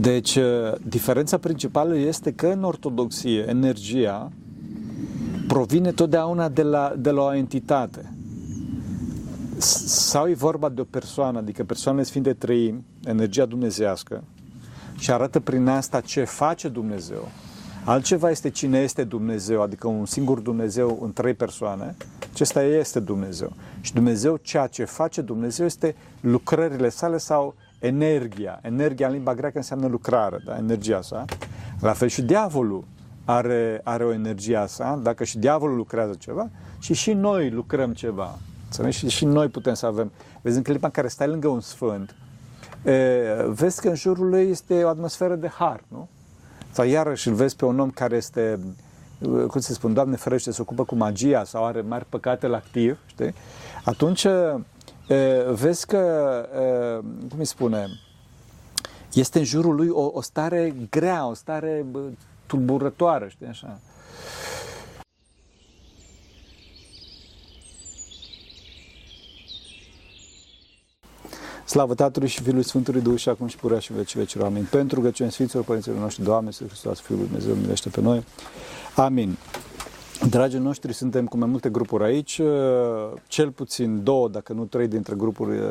Deci, diferența principală este că în ortodoxie energia provine totdeauna de la, de la o entitate. Sau e vorba de o persoană, adică persoanele Sfinte Trăim, energia dumnezească, și arată prin asta ce face Dumnezeu. Altceva este cine este Dumnezeu, adică un singur Dumnezeu în trei persoane. Acesta este Dumnezeu. Și Dumnezeu, ceea ce face Dumnezeu este lucrările sale sau energia. Energia în limba greacă înseamnă lucrare, da? energia sa. La fel și diavolul are, are o energie a sa, dacă și diavolul lucrează ceva, și și noi lucrăm ceva. Și, și noi putem să avem. Vezi, în clipa în care stai lângă un sfânt, e, vezi că în jurul lui este o atmosferă de har, nu? Sau iarăși îl vezi pe un om care este, cum se spun, Doamne ferește, se ocupă cu magia sau are mari păcate la activ, știi? Atunci vezi că, cum îi spune, este în jurul lui o, o stare grea, o stare tulburătoare, știi așa. Slavă Tatălui și Fiului Sfântului Duh și acum și purea și vecii vecilor. Amin. Pentru rugăciuni Sfinților Părinților noștri, Doamne, Sfântul Hristos, Fiul lui Dumnezeu, milește pe noi. Amin. Dragii noștri, suntem cu mai multe grupuri aici, cel puțin două, dacă nu trei dintre grupuri Uh,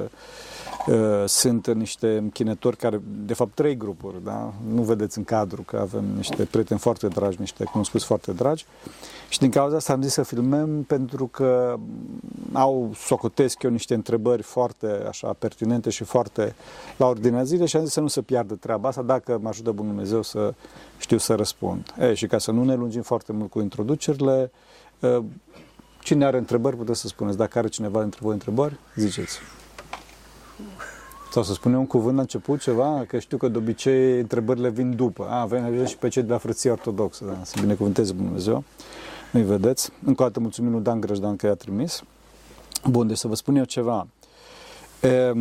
sunt niște închinători care, de fapt, trei grupuri, da? Nu vedeți în cadru că avem niște prieteni foarte dragi, niște cunoscuți foarte dragi. Și din cauza asta am zis să filmăm pentru că au, socotesc eu, niște întrebări foarte așa pertinente și foarte la ordinea zilei și am zis să nu se piardă treaba asta dacă mă ajută Bunul Dumnezeu să știu să răspund. E, și ca să nu ne lungim foarte mult cu introducerile, uh, cine are întrebări puteți să spuneți. Dacă are cineva dintre voi întrebări, ziceți. Sau să spunem un cuvânt la început, ceva, că știu că de obicei întrebările vin după. A, avem și pe cei de la frăția ortodoxă, da, să binecuvânteze Dumnezeu. Nu-i vedeți. Încă o dată mulțumim lui Dan Grăjdan că i-a trimis. Bun, deci să vă spun eu ceva. E,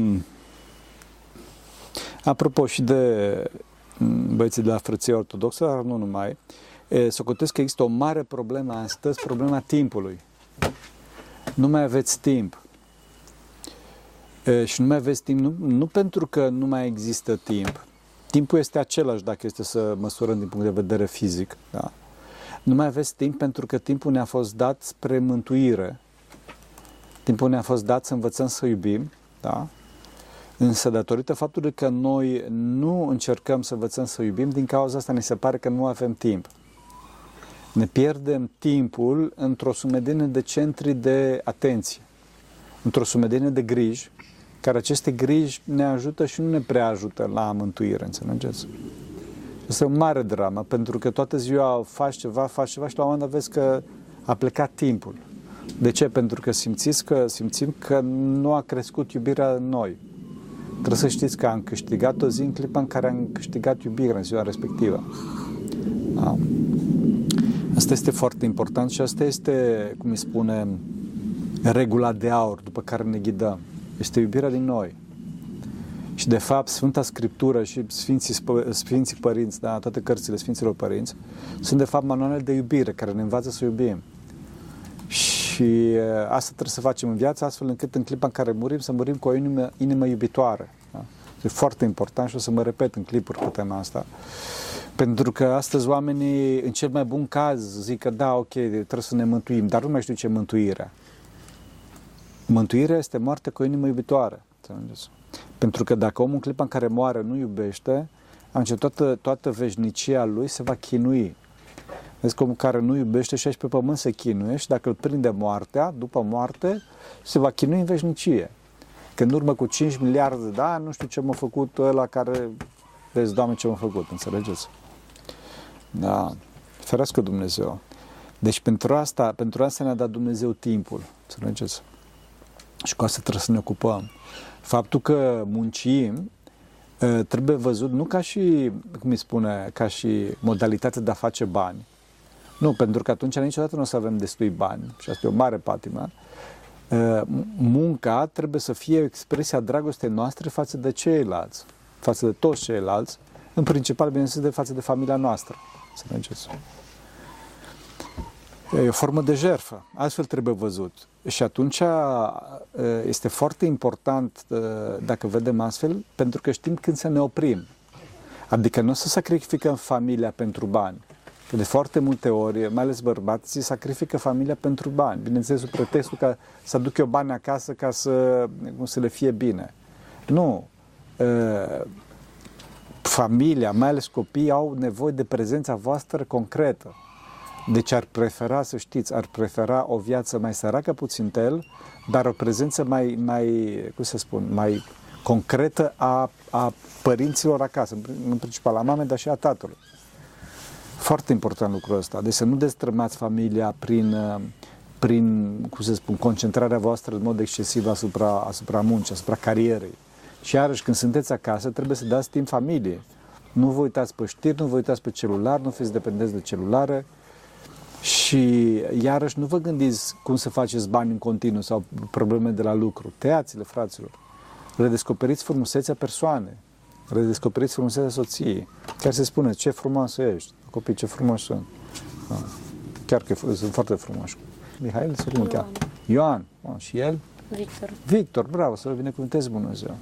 apropo și de băieții de la frăția ortodoxă, dar nu numai, e, să că există o mare problemă astăzi, problema timpului. Nu mai aveți timp și nu mai aveți timp, nu, nu pentru că nu mai există timp. Timpul este același dacă este să măsurăm din punct de vedere fizic. Da? Nu mai aveți timp pentru că timpul ne-a fost dat spre mântuire. Timpul ne-a fost dat să învățăm să iubim, da? Însă, datorită faptului că noi nu încercăm să învățăm să iubim, din cauza asta ne se pare că nu avem timp. Ne pierdem timpul într-o sumedenie de centri de atenție, într-o sumedenie de griji, care aceste griji ne ajută și nu ne prea ajută la mântuire, înțelegeți? Este o mare dramă, pentru că toată ziua faci ceva, faci ceva și la un moment dat vezi că a plecat timpul. De ce? Pentru că simțiți că, simțim că nu a crescut iubirea în noi. Trebuie să știți că am câștigat o zi în clipa în care am câștigat iubirea în ziua respectivă. Da? Asta este foarte important și asta este, cum îi spune, regula de aur după care ne ghidăm este iubirea din noi. Și de fapt Sfânta Scriptură și Sfinții, Sfinții Părinți, da, toate cărțile Sfinților Părinți, sunt de fapt manuale de iubire care ne învață să iubim. Și asta trebuie să facem în viață astfel încât în clipa în care murim să murim cu o inimă, inimă iubitoare. Da? E foarte important și o să mă repet în clipuri pe tema asta. Pentru că astăzi oamenii, în cel mai bun caz, zic că da, ok, trebuie să ne mântuim, dar nu mai știu ce mântuirea. Mântuirea este moarte cu o inimă iubitoare. Pentru că dacă omul în clipa în care moare nu iubește, atunci toată, toată veșnicia lui se va chinui. Vezi că omul care nu iubește și aici pe pământ se chinuie și dacă îl prinde moartea, după moarte, se va chinui în veșnicie. Când în urmă cu 5 miliarde de ani, nu știu ce m-a făcut ăla care, vezi, Doamne, ce m-a făcut, înțelegeți? Da, ferească Dumnezeu. Deci pentru asta, pentru asta ne-a dat Dumnezeu timpul, înțelegeți? Și cu asta trebuie să ne ocupăm. Faptul că muncim trebuie văzut nu ca și, cum îi spune, ca și modalitate de a face bani. Nu, pentru că atunci niciodată nu o să avem destui bani. Și asta e o mare patimă. Munca trebuie să fie expresia dragostei noastre față de ceilalți, față de toți ceilalți, în principal, bineînțeles, de față de familia noastră. Să mergeți. E o formă de jertfă. Astfel trebuie văzut. Și atunci este foarte important dacă vedem astfel, pentru că știm când să ne oprim. Adică nu să sacrificăm familia pentru bani. Că de foarte multe ori, mai ales bărbații, sacrifică familia pentru bani. Bineînțeles, sub pretextul că să aduc eu bani acasă ca să, cum să le fie bine. Nu. Familia, mai ales copiii, au nevoie de prezența voastră concretă. Deci ar prefera, să știți, ar prefera o viață mai săracă puțin el, dar o prezență mai, mai cum să spun, mai concretă a, a părinților acasă, în principal a mamei, dar și a tatălui. Foarte important lucrul ăsta. Deci să nu destrămați familia prin, prin cum să spun, concentrarea voastră în mod excesiv asupra, asupra muncii, asupra carierei. Și iarăși, când sunteți acasă, trebuie să dați timp familiei. Nu vă uitați pe știri, nu vă uitați pe celular, nu fiți dependenți de celulare, și iarăși nu vă gândiți cum să faceți bani în continuu sau probleme de la lucru. Tăiați-le, fraților. Redescoperiți frumusețea persoanei. Redescoperiți frumusețea soției. Chiar se spune, ce frumoasă ești. Copii, ce frumoși sunt. Da. Chiar că sunt foarte frumoși. Mihail, să cum cheamă? Ioan. Oh, și el? Victor. Victor, bravo, să vă binecuvântezi Dumnezeu.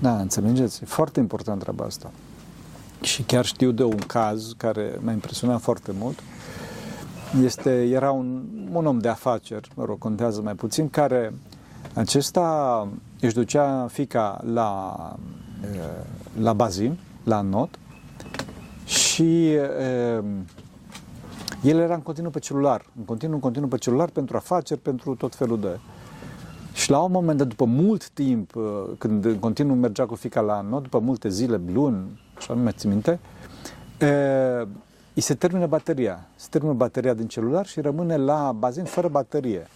Da, înțelegeți? E foarte important treaba asta. Și chiar știu de un caz care m-a impresionat foarte mult. Este, era un, un om de afaceri, mă rog, contează mai puțin, care acesta își ducea fica la, la bazin, la not, și el era în continuu pe celular, în continuu, în continuu pe celular pentru afaceri, pentru tot felul de... Și la un moment dat, după mult timp, când în continuu mergea cu fica la not, după multe zile, luni, așa nu mai țin minte, îi se termină bateria. Se termină bateria din celular și rămâne la bazin fără baterie.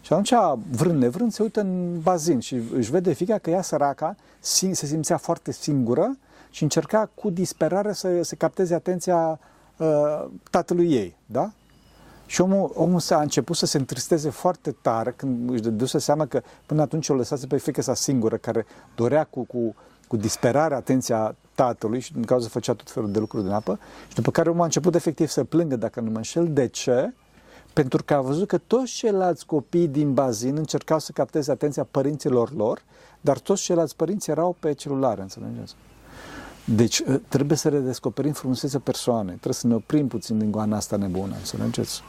Și atunci, vrând nevrând, se uită în bazin și își vede fica că ea săraca se simțea foarte singură și încerca cu disperare să se capteze atenția uh, tatălui ei, da? Și omul, omul s-a început să se întristeze foarte tare când își dăduse seama că până atunci o lăsase pe fică sa singură, care dorea cu, cu, cu disperare atenția tatălui și din cauza făcea tot felul de lucruri din apă și după care omul a început efectiv să plângă, dacă nu mă înșel. De ce? Pentru că a văzut că toți ceilalți copii din bazin încercau să capteze atenția părinților lor, dar toți ceilalți părinți erau pe celulare, înțelegeți? Deci ă, trebuie să redescoperim frumusețea persoanei, trebuie să ne oprim puțin din goana asta nebună, înțelegeți?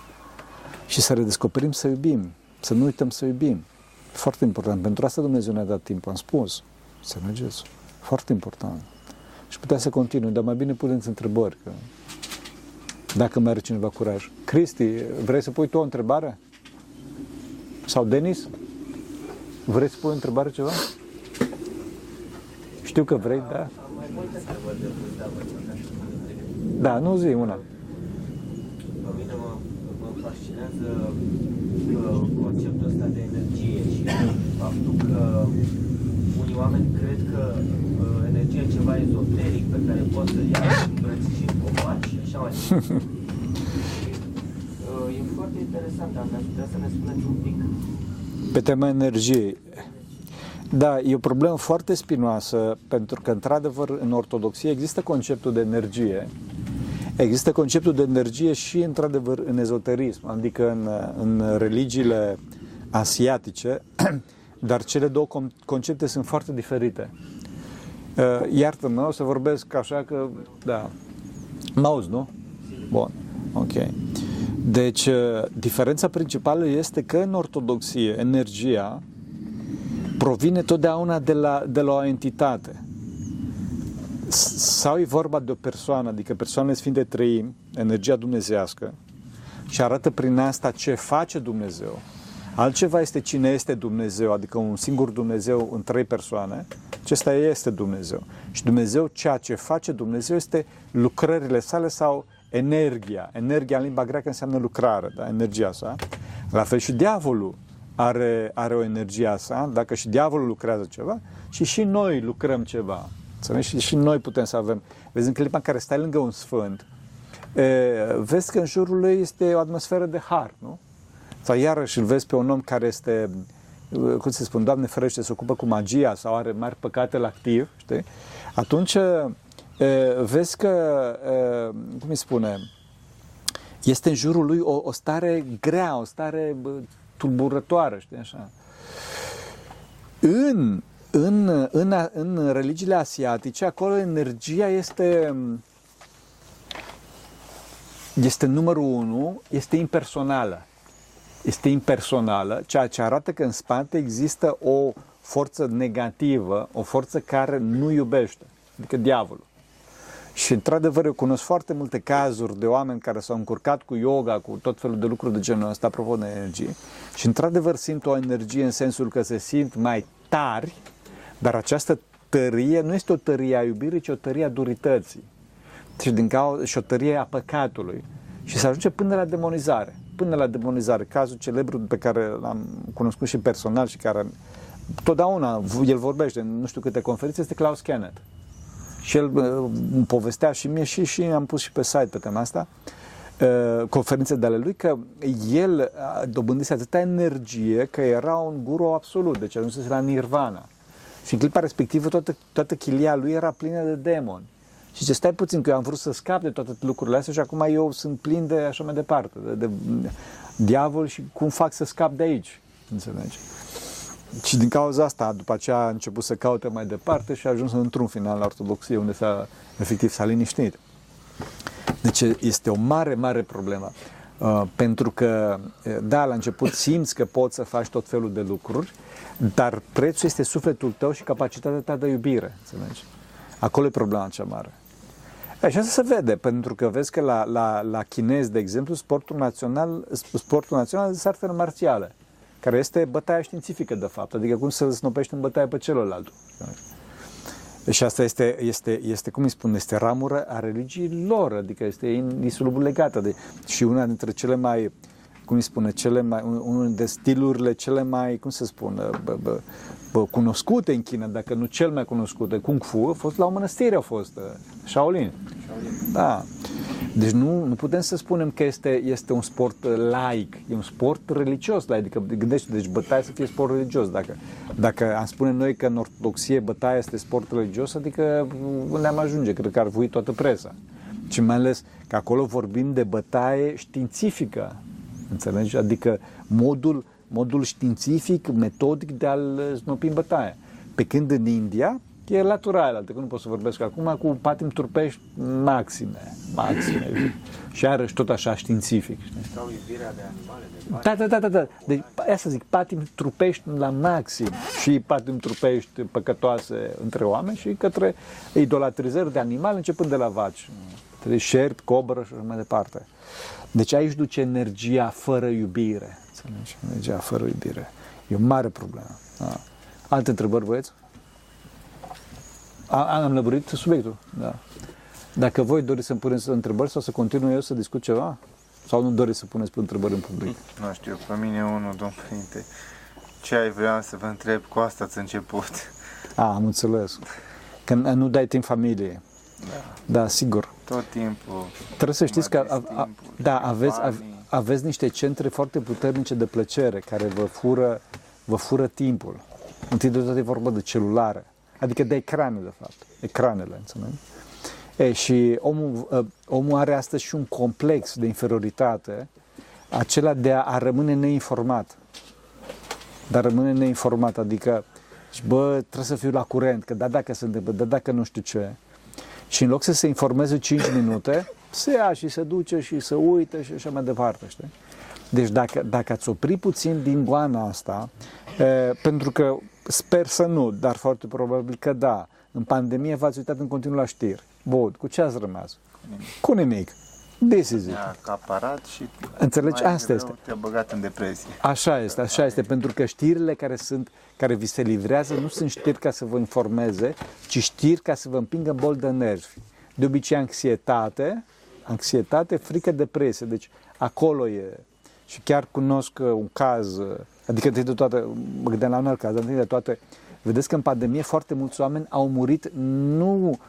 Și să redescoperim să iubim, să nu uităm să iubim. Foarte important. Pentru asta Dumnezeu ne-a dat timp, am spus. Înțelegeți? Foarte important. Și putea să continui, dar mai bine puneți întrebări. Că... Dacă mai are cineva curaj. Cristi, vrei să pui tu o întrebare? Sau Denis? Vrei să pui o întrebare ceva? Știu că vrei, da? Da, nu zi una. Pe mine mă, mă fascinează uh, conceptul ăsta de energie și faptul că unii oameni cred că uh, energia e ceva ezoteric pe care poți să ia și îmbrățiși în copaci și așa mai departe. uh, e foarte interesant, dar aș putea să ne spuneți un pic. Pe tema energiei. Da, e o problemă foarte spinoasă, pentru că, într-adevăr, în ortodoxie există conceptul de energie. Există conceptul de energie și, într-adevăr, în ezoterism, adică în, în religiile asiatice, dar cele două concepte sunt foarte diferite. Uh, iartă-mă, o să vorbesc așa că, da, mă auzi, nu? Bun, ok. Deci, uh, diferența principală este că în ortodoxie energia provine totdeauna de la, de la o entitate. Sau e vorba de o persoană, adică persoane sfinte trăim, energia dumnezească, și arată prin asta ce face Dumnezeu. Altceva este cine este Dumnezeu, adică un singur Dumnezeu în trei persoane. Acesta este Dumnezeu. Și Dumnezeu, ceea ce face Dumnezeu este lucrările sale sau energia. Energia în limba greacă înseamnă lucrare, da? energia sa. La fel și diavolul are, are o energie a sa, dacă și diavolul lucrează ceva, și și noi lucrăm ceva. Și, și noi putem să avem. Vezi, în clipa în care stai lângă un sfânt, e, vezi că în jurul lui este o atmosferă de har, nu? Sau iarăși îl vezi pe un om care este, cum se spun, Doamne ferește, se ocupă cu magia sau are mari păcate la activ, știi? Atunci e, vezi că, e, cum îi spune, este în jurul lui o, o stare grea, o stare tulburătoare, știi așa. În în, în, în religiile asiatice, acolo energia este, este numărul unu, este impersonală. Este impersonală, ceea ce arată că în spate există o forță negativă, o forță care nu iubește, adică diavolul. Și într-adevăr eu cunosc foarte multe cazuri de oameni care s-au încurcat cu yoga, cu tot felul de lucruri de genul ăsta, apropo de energie. Și într-adevăr simt o energie în sensul că se simt mai tari, dar această tărie nu este o tărie a iubirii, ci o tărie a durității. Și, din cauza, și o tărie a păcatului. Și se ajunge până la demonizare. Până la demonizare. Cazul celebru pe care l-am cunoscut și personal și care totdeauna el vorbește în nu știu câte conferințe este Klaus Kenneth. Și el îmi povestea și mie și, și am pus și pe site pe tema asta uh, conferințe de ale lui, că el dobândise atâta energie că era un guru absolut, deci ajunsese la nirvana. Și în clipa respectivă toată, toată chilia lui era plină de demoni. Și ce stai puțin, că eu am vrut să scap de toate lucrurile astea și acum eu sunt plin de așa mai departe, de, de diavol și cum fac să scap de aici, înțelegi? Și din cauza asta, după aceea a început să caute mai departe și a ajuns într-un final la ortodoxie, unde s-a, efectiv s-a liniștit. Deci este o mare, mare problemă. Uh, pentru că, uh, da, la început simți că poți să faci tot felul de lucruri, dar prețul este sufletul tău și capacitatea ta de iubire, înțelegi? Acolo e problema cea mare. Așa se vede, pentru că vezi că la, la, la chinez, de exemplu, sportul național, sportul național este artele marțiale care este bătaia științifică, de fapt, adică cum să snopești în bătaie pe celălalt. Și asta este, este, este, cum îi spun, este ramură a religiei lor, adică este indisolubil legată de, și una dintre cele mai, cum îi spune, cele mai, unul de stilurile cele mai, cum să spun, bă, bă, bă, cunoscute în China, dacă nu cel mai cunoscut, de Kung Fu, a fost la o mănăstire, a fost uh, Shaolin. Shaolin. Da. Deci nu, nu putem să spunem că este, este un sport laic, e un sport religios, adică gândește, deci bătaia să fie sport religios. Dacă, dacă am spune noi că în ortodoxie bătaia este sport religios, adică ne-am ajunge, cred că ar vui toată presa. Și mai ales că acolo vorbim de bătaie științifică, înțelegi? Adică modul, modul științific, metodic de a-l snopi în bătaie. Pe când în India, E natural, adică nu pot să vorbesc acum cu patim turpești maxime, maxime. și iarăși tot așa științific. Sau iubirea de animale, de Da, da, da, da, da. Deci, asta zic, patim trupești la maxim și patim trupești păcătoase între oameni și către idolatrizări de animale, începând de la vaci, de șerpi, cobră și așa mai departe. Deci aici duce energia fără iubire. Înțelegi? Energia fără iubire. E o mare problemă. Da. Alte întrebări, băieți? Am lămurit subiectul, da. Dacă voi doriți să-mi puneți întrebări sau să continui eu să discut ceva? Sau nu doriți să puneți întrebări în public? Nu știu, pe mine unul, domn Părinte. Ce ai vrea să vă întreb, cu asta ați început. A, am înțeles. Că nu dai timp familiei. Da. Da, sigur. Tot timpul. Trebuie să știți că a, a, da, aveți, aveți niște centre foarte puternice de plăcere care vă fură, vă fură timpul. Întâi de toate e vorba de celulare adică de ecrane, de fapt, ecranele, înțelegi? E, și omul, ă, omul are astăzi și un complex de inferioritate, acela de a, a rămâne neinformat. Dar rămâne neinformat, adică, și bă, trebuie să fiu la curent, că da dacă se întâmplă, da dacă nu știu ce. Și în loc să se informeze 5 minute, se ia și se duce și se uită și așa mai departe, știi? Deci dacă, dacă ați opri puțin din goana asta, e, pentru că Sper să nu, dar foarte probabil că da. În pandemie v-ați uitat în continuu la știri. Bun, cu ce ați rămas? Cu nimic. This is it. acaparat și Înțelegi? Asta este. Te-a băgat în depresie. Așa este, așa este, pentru că știrile care sunt, care vi se livrează nu sunt știri ca să vă informeze, ci știri ca să vă împingă bol de nervi. De obicei anxietate, anxietate, frică, depresie. Deci acolo e. Și chiar cunosc un caz Adică, întâi de toate, mă gândeam la un alt caz, întâi de toate, vedeți că în pandemie foarte mulți oameni au murit nu,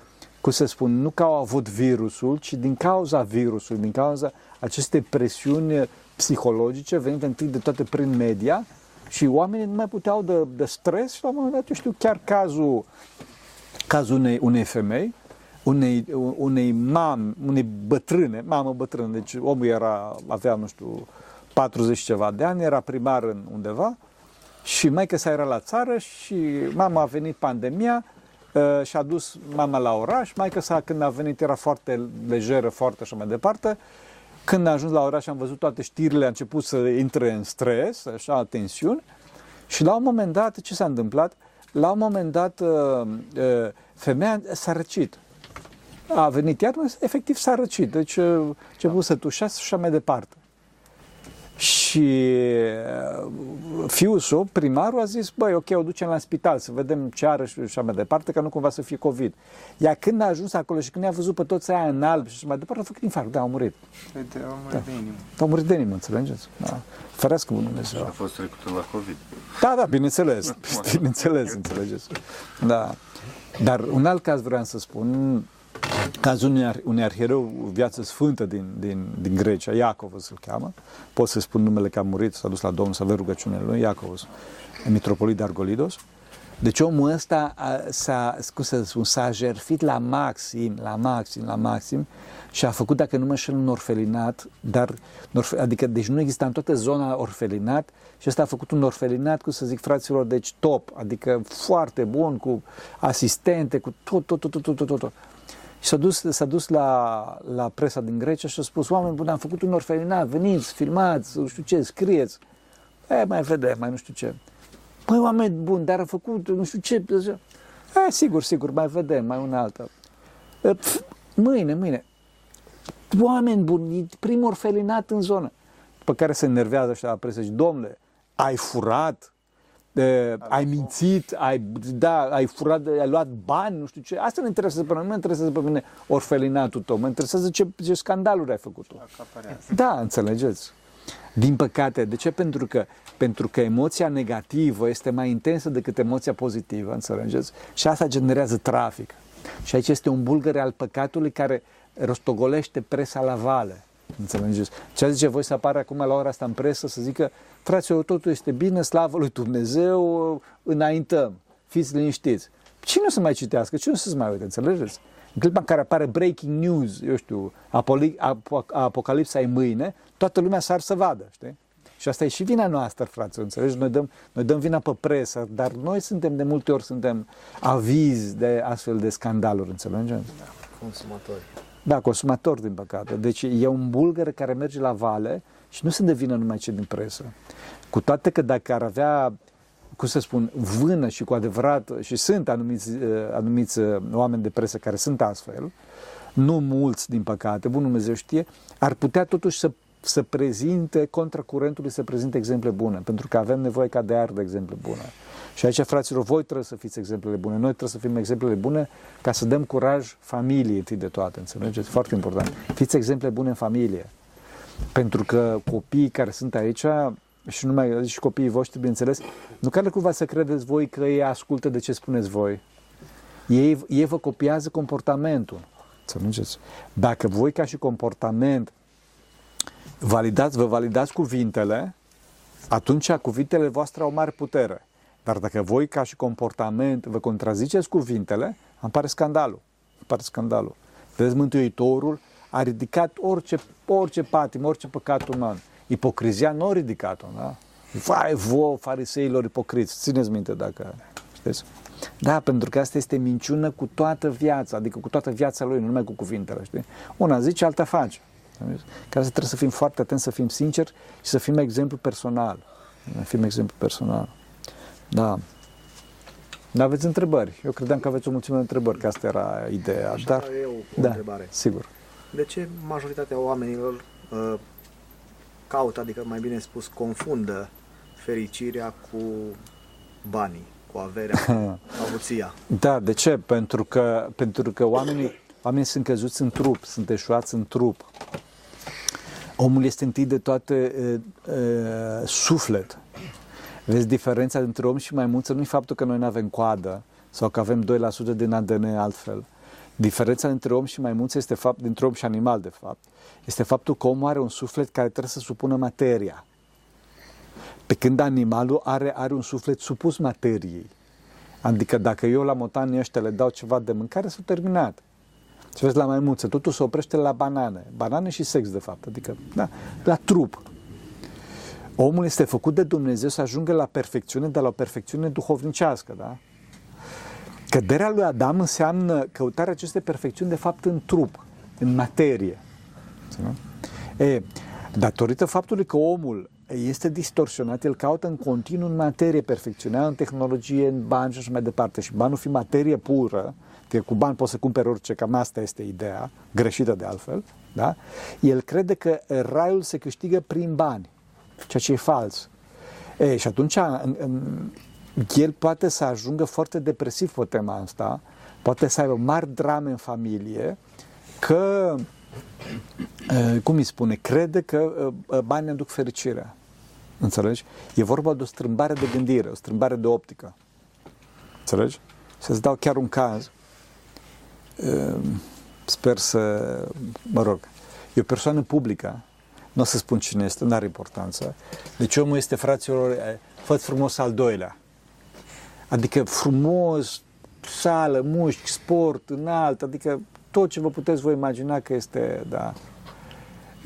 cum să spun, nu că au avut virusul, ci din cauza virusului, din cauza acestei presiuni psihologice venite întâi de toate prin media și oamenii nu mai puteau de, de stres și la un moment dat, eu știu, chiar cazul, cazul unei, unei femei, unei, unei mame, unei bătrâne, mamă bătrână, deci omul era, avea, nu știu, 40 ceva de ani, era primar în undeva Și maica sa era la țară și mama a venit pandemia uh, și a dus mama la oraș. Maica sa când a venit era foarte lejeră, foarte așa mai departe. Când a ajuns la oraș am văzut toate știrile, a început să intre în stres, așa, tensiuni. Și la un moment dat, ce s-a întâmplat? La un moment dat, uh, uh, femeia s-a răcit. A venit iar, efectiv s-a răcit. Deci uh, a început să tușească și așa mai departe. Și uh, fiul său, primarul, a zis, băi, ok, o ducem la spital să vedem ce are și așa mai departe, că nu cumva să fie COVID. Iar când a ajuns acolo și când a văzut pe toți aia în alb și așa mai departe, a făcut infarct, da, a murit. Uite, au murit Da. de inimă. A murit de inimă, înțelegeți? Da. Ferească Bunul Dumnezeu. A fost trecută la COVID. Da, da, bineînțeles, bineînțeles, înțelegeți. Da. Dar un alt caz vreau să spun, cazul unui, ar- unui arhiereu, viață sfântă din, din, din Grecia, Iacovos îl cheamă, pot să spun numele că a murit, s-a dus la Domnul să avea rugăciunile lui, Iacovos, mitropolit de Argolidos. Deci omul ăsta a, s-a, cum să spun, s-a jertfit la maxim, la maxim, la maxim și a făcut, dacă nu mă înșel, un orfelinat, dar, un orfe- adică, deci nu exista în toată zona orfelinat și ăsta a făcut un orfelinat, cum să zic, fraților, deci top, adică foarte bun, cu asistente, cu tot, tot, tot, tot, tot, tot, tot. Și s-a dus, s-a dus la, la presa din Grecia și a spus, oameni buni, am făcut un orfelinat, veniți, filmați, nu știu ce, scrieți. E, mai vedem, mai nu știu ce. Păi, oameni buni, dar a făcut nu știu ce. E, sigur, sigur, mai vedem, mai una alta. E, pf, Mâine, mâine. Oameni buni, e primul orfelinat în zonă. După care se enervează ăștia la presă și, domnule, ai furat, e, ai mințit, ai, da, ai furat, ai luat bani, nu știu ce. Asta ne interesează pe noi, nu mă interesează pe mine orfelinatul tău, mă interesează ce, ce scandaluri ai făcut tu. Acaparează. Da, înțelegeți. Din păcate, de ce? Pentru că, pentru că emoția negativă este mai intensă decât emoția pozitivă, înțelegeți? Și asta generează trafic. Și aici este un bulgăre al păcatului care rostogolește presa la vale. Înțelegeți? Ce zice voi să apară acum la ora asta în presă să zică fraților, totul este bine, slavă lui Dumnezeu, înaintăm, fiți liniștiți. Cine o să mai citească? Cine o să se mai uite? Înțelegeți? În clipa în care apare breaking news, eu știu, apoli, ap, apocalipsa e mâine, toată lumea s-ar să vadă, știi? Și asta e și vina noastră, frate, înțelegi? Noi dăm, noi dăm vina pe presă, dar noi suntem de multe ori suntem avizi de astfel de scandaluri, înțelegem? Consumatori. Da, consumator, din păcate. Deci e un bulgăre care merge la vale și nu se devină numai cei din presă. Cu toate că dacă ar avea, cum să spun, vână și cu adevărat, și sunt anumiți, uh, anumiți uh, oameni de presă care sunt astfel, nu mulți, din păcate, bun Dumnezeu știe, ar putea totuși să, să prezinte contra curentului, să prezinte exemple bune, pentru că avem nevoie ca de ar de exemple bune. Și aici, fraților, voi trebuie să fiți exemplele bune, noi trebuie să fim exemplele bune ca să dăm curaj familiei întâi de toate, înțelegeți? Foarte important. Fiți exemple bune în familie. Pentru că copiii care sunt aici, și numai și copiii voștri, bineînțeles, nu care cumva să credeți voi că ei ascultă de ce spuneți voi. Ei, ei vă copiază comportamentul. Înțelegeți? Dacă voi ca și comportament validați, vă validați cuvintele, atunci cuvintele voastre au mare putere. Dar dacă voi ca și comportament vă contraziceți cuvintele, apare scandalul. Apare scandalul. Vedeți, Mântuitorul a ridicat orice, orice patim, orice păcat uman. Ipocrizia nu a ridicat-o, da? Vai, vouă, fariseilor ipocriți. Țineți minte dacă știți? Da, pentru că asta este minciună cu toată viața, adică cu toată viața lui, nu numai cu cuvintele, știi? Una zice, alta face. Ca să trebuie să fim foarte atenți, să fim sinceri și să fim exemplu personal. Să fim exemplu personal. Da. Dar aveți întrebări. Eu credeam că aveți o mulțime de întrebări, că asta era ideea. Aș Dar, avea eu o da, întrebare. sigur. De ce majoritatea oamenilor uh, caută, adică mai bine spus, confundă fericirea cu banii, cu averea, cu avuția? Da, de ce? Pentru că, pentru că oamenii, oamenii sunt căzuți în trup, sunt eșuați în trup. Omul este întâi de toate uh, uh, suflet. Vezi, diferența dintre om și maimuță nu e faptul că noi nu avem coadă sau că avem 2% din ADN altfel. Diferența dintre om și maimuță este fapt, dintre om și animal, de fapt, este faptul că omul are un suflet care trebuie să supună materia. Pe când animalul are, are un suflet supus materiei. Adică dacă eu la motanii ăștia le dau ceva de mâncare, s-a terminat. Și vezi la maimuță, totul se oprește la banane. Banane și sex, de fapt, adică da, la trup. Omul este făcut de Dumnezeu să ajungă la perfecțiune, dar la o perfecțiune duhovnicească, da? Căderea lui Adam înseamnă căutarea acestei perfecțiuni, de fapt, în trup, în materie. E, datorită faptului că omul este distorsionat, el caută în continuu în materie perfecțiunea, în tehnologie, în bani și așa mai departe. Și banul fi materie pură, că cu bani poți să cumperi orice, cam asta este ideea, greșită de altfel, da? el crede că raiul se câștigă prin bani, ceea ce e fals. E, și atunci în, în, el poate să ajungă foarte depresiv pe tema asta, poate să aibă mari drame în familie, că, cum îi spune, crede că banii aduc fericirea. Înțelegi? E vorba de o strâmbare de gândire, o strâmbare de optică. Înțelegi? Să-ți dau chiar un caz. Sper să, mă rog, e o persoană publică, nu o să spun cine este, nu are importanță. Deci omul este, fraților, fă frumos al doilea. Adică frumos, sală, mușchi, sport, înalt, adică tot ce vă puteți voi imagina că este, da.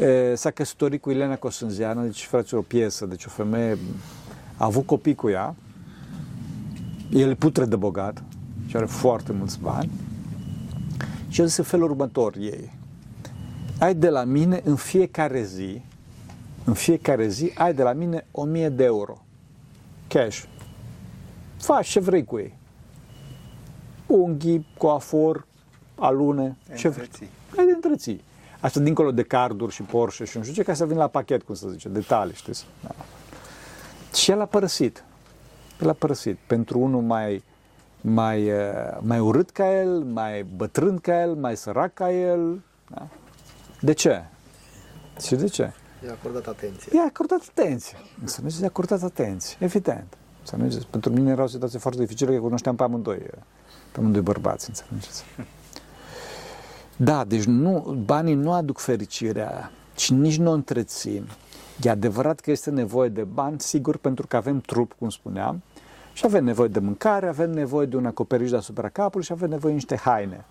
E, s-a căsătorit cu Elena Cosânzeană, deci frate, o piesă, deci o femeie a avut copii cu ea, el e putre de bogat și are foarte mulți bani și el zis felul următor ei, ai de la mine în fiecare zi, în fiecare zi ai de la mine 1000 de euro, cash, faci ce vrei cu ei, unghii, coafor, alune, ce vrei. Ai de întreții. Asta dincolo de carduri și Porsche și nu știu ce, ca să vin la pachet, cum să zice, detalii, știți? Da. Și el a părăsit. El a părăsit. Pentru unul mai, mai, eh, mai urât ca el, mai bătrân ca el, mai sărac ca el. Da? De ce? Și de ce? I-a acordat atenție. I-a acordat atenție. Să nu i-a acordat atenție, evident. Să nu pentru mine era o situație foarte dificilă, că cunoșteam pe amândoi, pe amândoi bărbați, înțelegeți? Da, deci nu, banii nu aduc fericirea și nici nu o întrețin. E adevărat că este nevoie de bani, sigur, pentru că avem trup, cum spuneam, și avem nevoie de mâncare, avem nevoie de un acoperiș deasupra capului și avem nevoie de niște haine.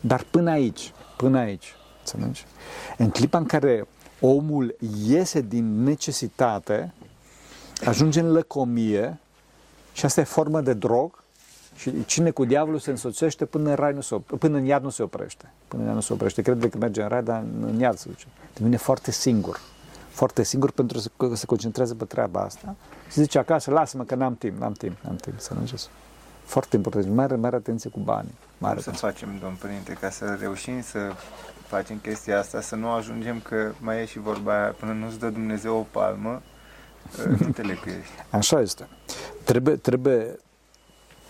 Dar până aici, până aici, înțelegi? În clipa în care omul iese din necesitate, ajunge în lăcomie și asta e formă de drog, și cine cu diavolul se însoțește până în, rai nu se, până în iad nu se oprește. Până în iad nu se oprește. Crede că merge în rai, dar în iad se duce. Devine foarte singur. Foarte singur pentru că se concentrează pe treaba asta. Și zice acasă, lasă-mă că n-am timp, n-am timp, n-am timp să mergeți. Foarte important. Mare, mare atenție cu banii. Mare Cum să facem, domn părinte, ca să reușim să facem chestia asta, să nu ajungem că mai e și vorba aia, până nu-ți dă Dumnezeu o palmă, nu te lecuiești. Așa este. Trebuie, trebuie,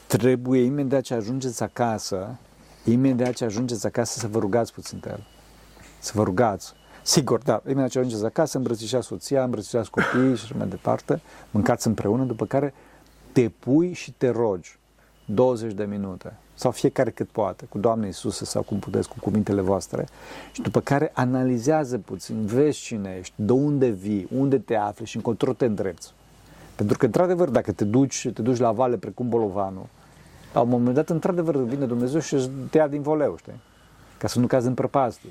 trebuie imediat ce ajungeți acasă, imediat ce ajungeți acasă să vă rugați puțin pe el. Să vă rugați. Sigur, da, imediat ce ajungeți acasă, îmbrățișați soția, îmbrățișați copiii și așa mai departe, mâncați împreună, după care te pui și te rogi 20 de minute sau fiecare cât poate, cu Doamne Iisuse sau cum puteți, cu cuvintele voastre și după care analizează puțin, vezi cine ești, de unde vii, unde te afli și încotro te îndrepți. Pentru că, într-adevăr, dacă te duci, te duci la vale precum Bolovanul, la un moment dat, într-adevăr, vine Dumnezeu și te ia din voleu, știi? Ca să nu cazi în prăpastie.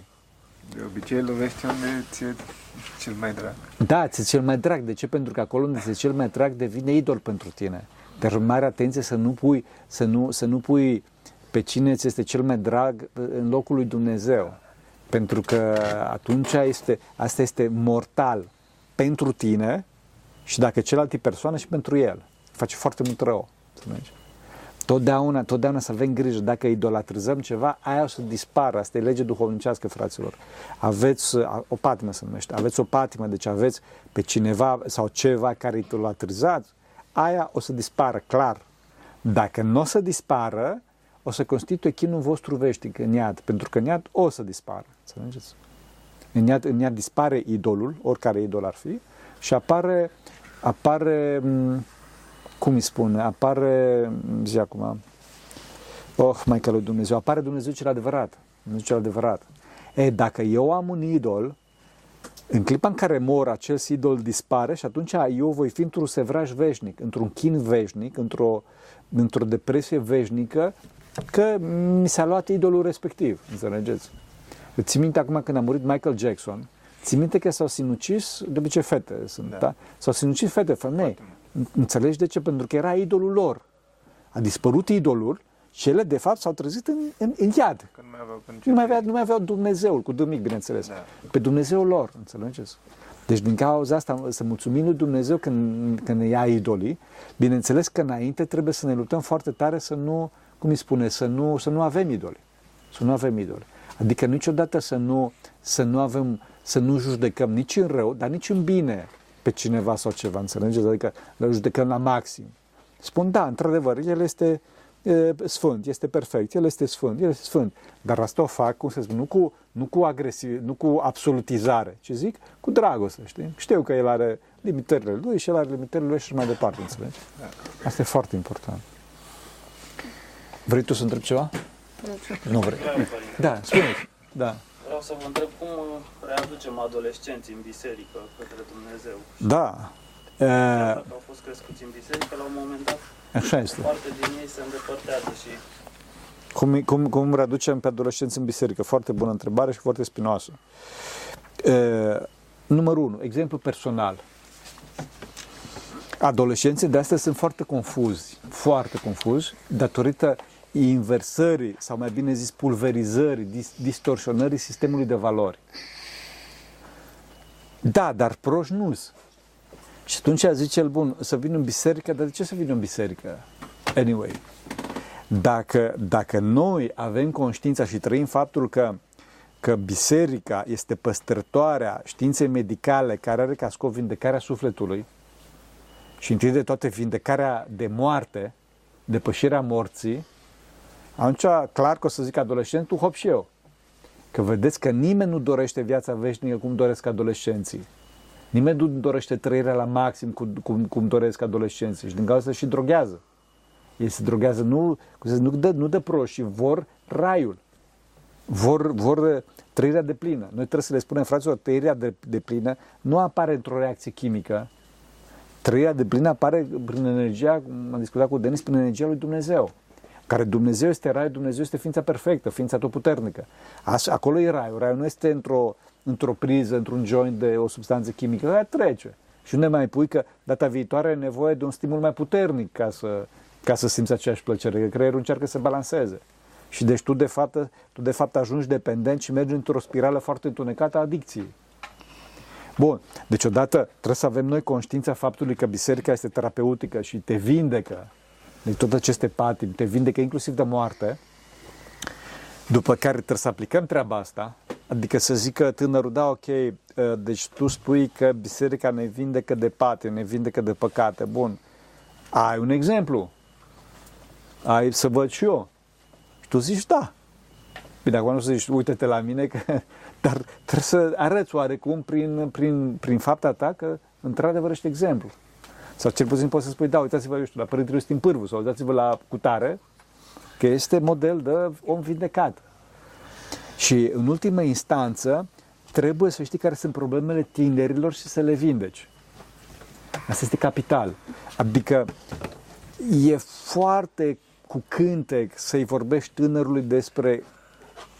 De obicei lovește unde ți-e cel mai drag. Da, ți-e cel mai drag. De ce? Pentru că acolo unde ți-e cel mai drag devine idol pentru tine. Dar mare atenție să nu pui, să nu, să nu pui pe cine ți este cel mai drag în locul lui Dumnezeu. Pentru că atunci este, asta este mortal pentru tine și dacă celălalt e persoană și pentru el. Face foarte mult rău. Înțelegi? Totdeauna, totdeauna să avem grijă, dacă idolatrizăm ceva, aia o să dispară. Asta e lege duhovnicească, fraților. Aveți o patimă se numește, aveți o patimă, deci aveți pe cineva sau ceva care idolatrizați, aia o să dispară, clar. Dacă nu o să dispară, o să constituie chinul vostru veșnic în iad, pentru că în iad o să dispară. Înțelegeți? În iad, în iad dispare idolul, oricare idol ar fi, și apare, apare cum îi spune, apare, zi acum, oh, mai lui Dumnezeu, apare Dumnezeu cel adevărat, Dumnezeu cel adevărat. E, dacă eu am un idol, în clipa în care mor, acel idol dispare și atunci eu voi fi într-un sevraj veșnic, într-un chin veșnic, într-o, într-o depresie veșnică, că mi s-a luat idolul respectiv, înțelegeți? Îți minte acum când a murit Michael Jackson Ți minte că s-au sinucis, de obicei fete sunt, da? Da. da? S-au sinucis fete, femei. Înțelegi de ce? Pentru că era idolul lor. A dispărut idolul și ele, de fapt, s-au trezit în, în, în iad. Că nu mai aveau până Nu mai, avea, nu mai aveau Dumnezeul, cu D mic, bineînțeles. Da. Pe Dumnezeul lor, înțelegeți? Deci din cauza asta, să mulțumim lui Dumnezeu când, când ne ia idolii, bineînțeles că înainte trebuie să ne luptăm foarte tare să nu, cum îi spune, să nu, să nu avem idoli. Să nu avem idoli. Adică niciodată să nu, să nu avem, să nu judecăm nici în rău, dar nici în bine pe cineva sau ceva, înțelegeți? Adică le judecăm la maxim. Spun, da, într-adevăr, el este e, sfânt, este perfect, el este sfânt, el este sfânt. Dar asta o fac, cum să spun, nu cu, nu cu agresiv, nu cu absolutizare, ci zic cu dragoste, știi? Știu că el are limitările lui și el are limitările lui și mai departe, înțelegi? Asta e foarte important. Vrei tu să întrebi ceva? Nu vrei. Vreau, părinte. Da, spune Da. Vreau să vă întreb cum uh, readucem adolescenții în biserică către Dumnezeu. Da. Chiar E, Dacă au fost crescuți în biserică, la un moment dat, așa este. parte din ei se îndepărtează și Cum, cum, cum reducem pe adolescenți în biserică? Foarte bună întrebare și foarte spinoasă. E, numărul 1, exemplu personal. Adolescenții de astăzi sunt foarte confuzi, foarte confuzi, datorită inversării, sau mai bine zis pulverizării, dis, distorsionării sistemului de valori. Da, dar proști nu Și atunci zice el, bun, să vin în biserică, dar de ce să vin în biserică? Anyway, dacă, dacă noi avem conștiința și trăim faptul că, că biserica este păstrătoarea științei medicale care are ca scop vindecarea sufletului și întâi de toate vindecarea de moarte, depășirea morții, atunci clar că o să zic adolescentul, hop și eu. Că vedeți că nimeni nu dorește viața veșnică cum doresc adolescenții. Nimeni nu dorește trăirea la maxim cum, cum, cum doresc adolescenții și din cauza asta și droghează. Ei se droghează nu, cum să zic, nu, de, nu de proști, ci vor raiul. Vor, vor uh, trăirea de plină. Noi trebuie să le spunem, fraților, trăirea de, de plină nu apare într-o reacție chimică. Trăirea de plină apare prin energia, cum am discutat cu Denis, prin energia lui Dumnezeu. Care Dumnezeu este rai, Dumnezeu este ființa perfectă, ființa atotputernică. Așa, acolo e raiul. Raiul nu este într-o, într-o priză, într-un joint de o substanță chimică, aia trece. Și unde mai pui că data viitoare ai nevoie de un stimul mai puternic ca să, ca să simți aceeași plăcere, că creierul încearcă să se balanceze. Și deci tu de, fapt, tu de fapt ajungi dependent și mergi într-o spirală foarte întunecată a adicției. Bun, deci odată trebuie să avem noi conștiința faptului că biserica este terapeutică și te vindecă de toate aceste patimi, te vindecă inclusiv de moarte, după care trebuie să aplicăm treaba asta, adică să zică tânărul, da, ok, uh, deci tu spui că biserica ne vindecă de patimi, ne vindecă de păcate, bun, ai un exemplu, ai să văd și eu. Și tu zici, da. Bine, acum nu să zici, uite-te la mine, că, dar trebuie să arăți oarecum prin, prin, prin fapta ta că într-adevăr ești exemplu. Sau cel puțin poți să spui, da, uitați-vă, eu știu, la Părintele Iustin Pârvu sau uitați-vă la Cutare, că este model de om vindecat. Și în ultimă instanță, trebuie să știi care sunt problemele tinerilor și să le vindeci. Asta este capital. Adică e foarte cu cântec să-i vorbești tânărului despre,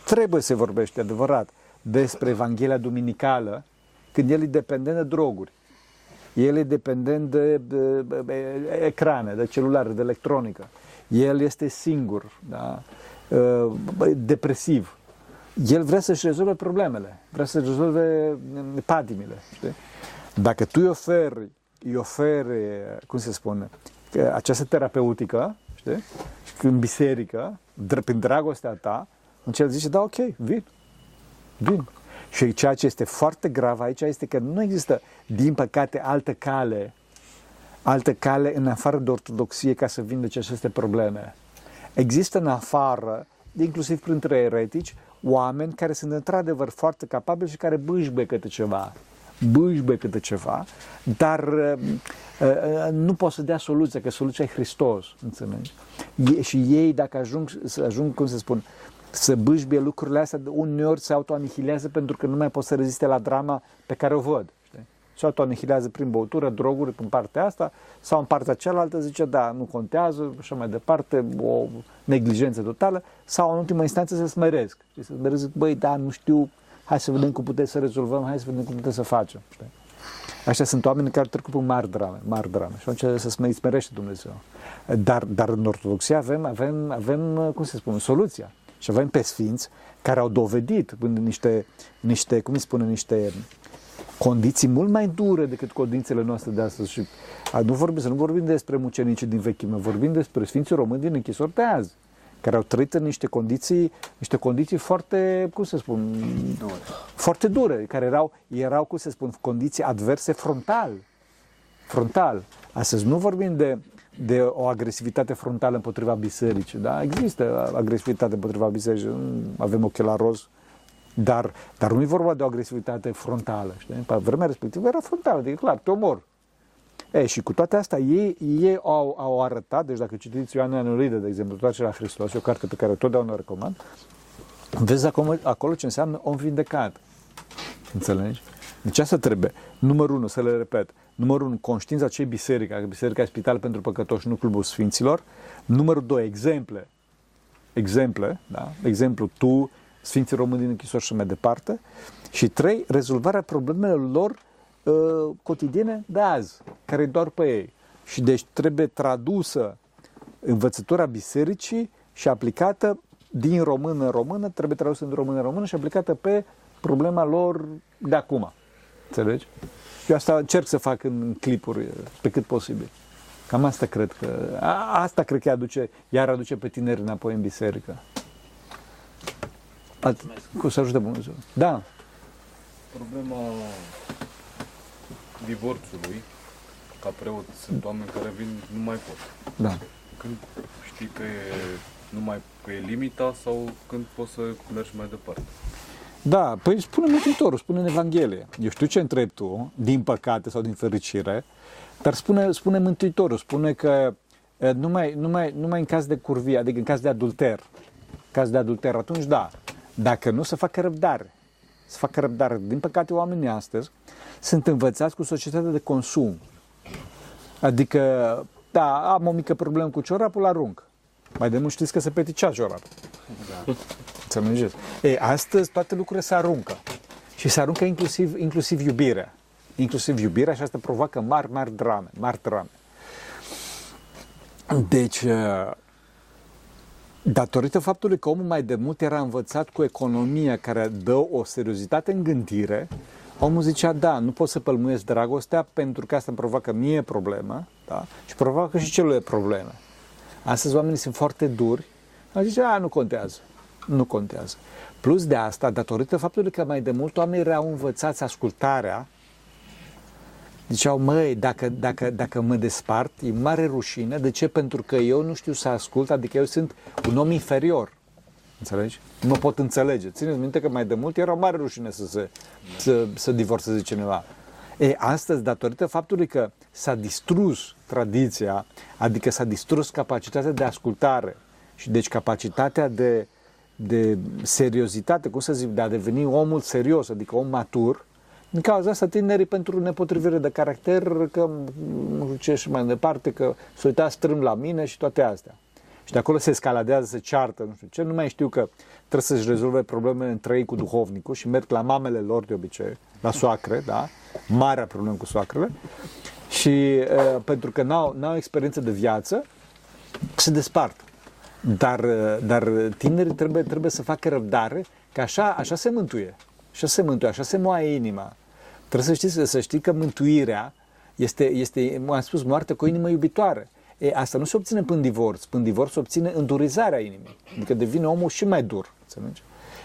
trebuie să-i vorbești, adevărat, despre Evanghelia Duminicală, când el e dependent de droguri. El e dependent de, de, de, de ecrane, de celulare, de electronică. El este singur, da? depresiv. El vrea să-și rezolve problemele, vrea să-și rezolve patimile. Știi? Dacă tu îi oferi, îi oferi, cum se spune, această terapeutică, știi? în biserică, prin dragostea ta, în el zice, da, ok, vin, vin. Și ceea ce este foarte grav aici este că nu există, din păcate, altă cale, altă cale în afară de ortodoxie ca să vindece aceste probleme. Există în afară, inclusiv printre eretici, oameni care sunt într-adevăr foarte capabili și care bâșbe câte ceva, bâșbe câte ceva, dar uh, uh, nu pot să dea soluția, că soluția e Hristos, înțelegi? E, și ei, dacă ajung, să ajung, cum să spun, să bâșbie lucrurile astea, uneori se autoanihilează pentru că nu mai pot să reziste la drama pe care o văd. Știi? Se autoanihilează prin băutură, droguri în partea asta sau în partea cealaltă zice da, nu contează și mai departe, o neglijență totală sau în ultima instanță să smeresc. Și să smeresc, băi, da, nu știu, hai să vedem cum putem să rezolvăm, hai să vedem cum putem să facem. Știi? Așa sunt oameni care trec cu mari drame, mari drame. Și atunci să se smerește Dumnezeu. Dar, dar în Ortodoxia avem, avem, avem, cum se spune, soluția. Și avem pe sfinți care au dovedit în niște, niște cum îi spune, niște condiții mult mai dure decât condițiile noastre de astăzi. Și nu vorbim, să nu vorbim despre mucenicii din vechime, vorbim despre Sfinții Români din închisori de azi, care au trăit în niște condiții, niște condiții foarte, cum să spun, Dure. foarte dure, care erau, erau, cum să spun, condiții adverse frontal. Frontal. Astăzi nu vorbim de, de o agresivitate frontală împotriva bisericii, da? Există agresivitate împotriva bisericii, avem ochelari roz, dar, dar nu e vorba de o agresivitate frontală, știi? Pe vremea respectivă era frontală, adică clar, te omor. E, și cu toate astea, ei, ei au, au arătat, deci dacă citiți Ioan Anuridă, de exemplu, toate la Hristos, o carte pe care totdeauna o recomand, vezi acolo, acolo ce înseamnă om vindecat. Înțelegi? Deci asta trebuie. Numărul unu, să le repet. Numărul unu, conștiința ce biserica, că biserica e spital pentru păcătoși, nu clubul sfinților. Numărul doi, exemple. Exemple, da? Exemplu, tu, Sfinții Români din închisori și mai departe. Și trei, rezolvarea problemelor lor uh, cotidiene de azi, care doar pe ei. Și deci trebuie tradusă învățătura bisericii și aplicată din română în română, trebuie tradusă din română în română și aplicată pe problema lor de acum. Înțelegi? Eu asta încerc să fac în clipuri pe cât posibil. Cam asta cred că, a, asta cred că aduce, iar aduce pe tineri înapoi în biserică. At, cu să ajute Dumnezeu. Da. Problema divorțului, ca preot, sunt oameni care vin, nu mai pot. Da. Când știi că e, numai că e limita sau când poți să mergi mai departe. Da, păi spune Mântuitorul, spune în Evanghelie. Eu știu ce întrebi tu, din păcate sau din fericire, dar spune, spune Mântuitorul, spune că e, numai, numai, numai în caz de curvie, adică în caz de adulter, caz de adulter, atunci da. Dacă nu, să facă răbdare. Să facă răbdare. Din păcate, oamenii astăzi sunt învățați cu societatea de consum. Adică, da, am o mică problemă cu ciorapul, arunc. Mai de mult știți că se peticea ciorapul. Da. Înțelegeți? E, astăzi toate lucrurile se aruncă. Și se aruncă inclusiv, inclusiv iubirea. Inclusiv iubirea și asta provoacă mari, mari drame. Mari drame. Deci, uh, datorită faptului că omul mai de mult era învățat cu economia care dă o seriozitate în gândire, omul zicea, da, nu pot să pălmuiesc dragostea pentru că asta îmi provoacă mie problemă da? și provoacă și celor probleme. Astăzi oamenii sunt foarte duri, zice, a, nu contează nu contează. Plus de asta, datorită faptului că mai de mult oamenii erau învățați ascultarea, ziceau, măi, dacă, dacă, dacă mă despart, e mare rușine. De ce? Pentru că eu nu știu să ascult, adică eu sunt un om inferior. Înțelegi? Nu mă pot înțelege. Țineți minte că mai de mult era o mare rușine să, se, să, să divorțeze cineva. E, astăzi, datorită faptului că s-a distrus tradiția, adică s-a distrus capacitatea de ascultare și deci capacitatea de, de seriozitate, cum să zic, de a deveni omul serios, adică om matur, din cauza asta tinerii pentru nepotrivire de caracter, că nu știu ce și mai departe, că se uita strâm la mine și toate astea. Și de acolo se escaladează, se ceartă, nu știu ce, nu mai știu că trebuie să-și rezolve problemele între ei cu duhovnicul și merg la mamele lor de obicei, la soacre, da? Marea problemă cu soacrele. Și uh, pentru că n-au, n-au experiență de viață, se despart. Dar, dar tinerii trebuie, trebuie să facă răbdare, că așa, așa se mântuie. Așa se mântuie, așa se moaie inima. Trebuie să știți, să știi că mântuirea este, este am spus, moarte cu o inimă iubitoare. E, asta nu se obține până divorț. Până divorț se obține îndurizarea inimii. Adică devine omul și mai dur. Înțelegi?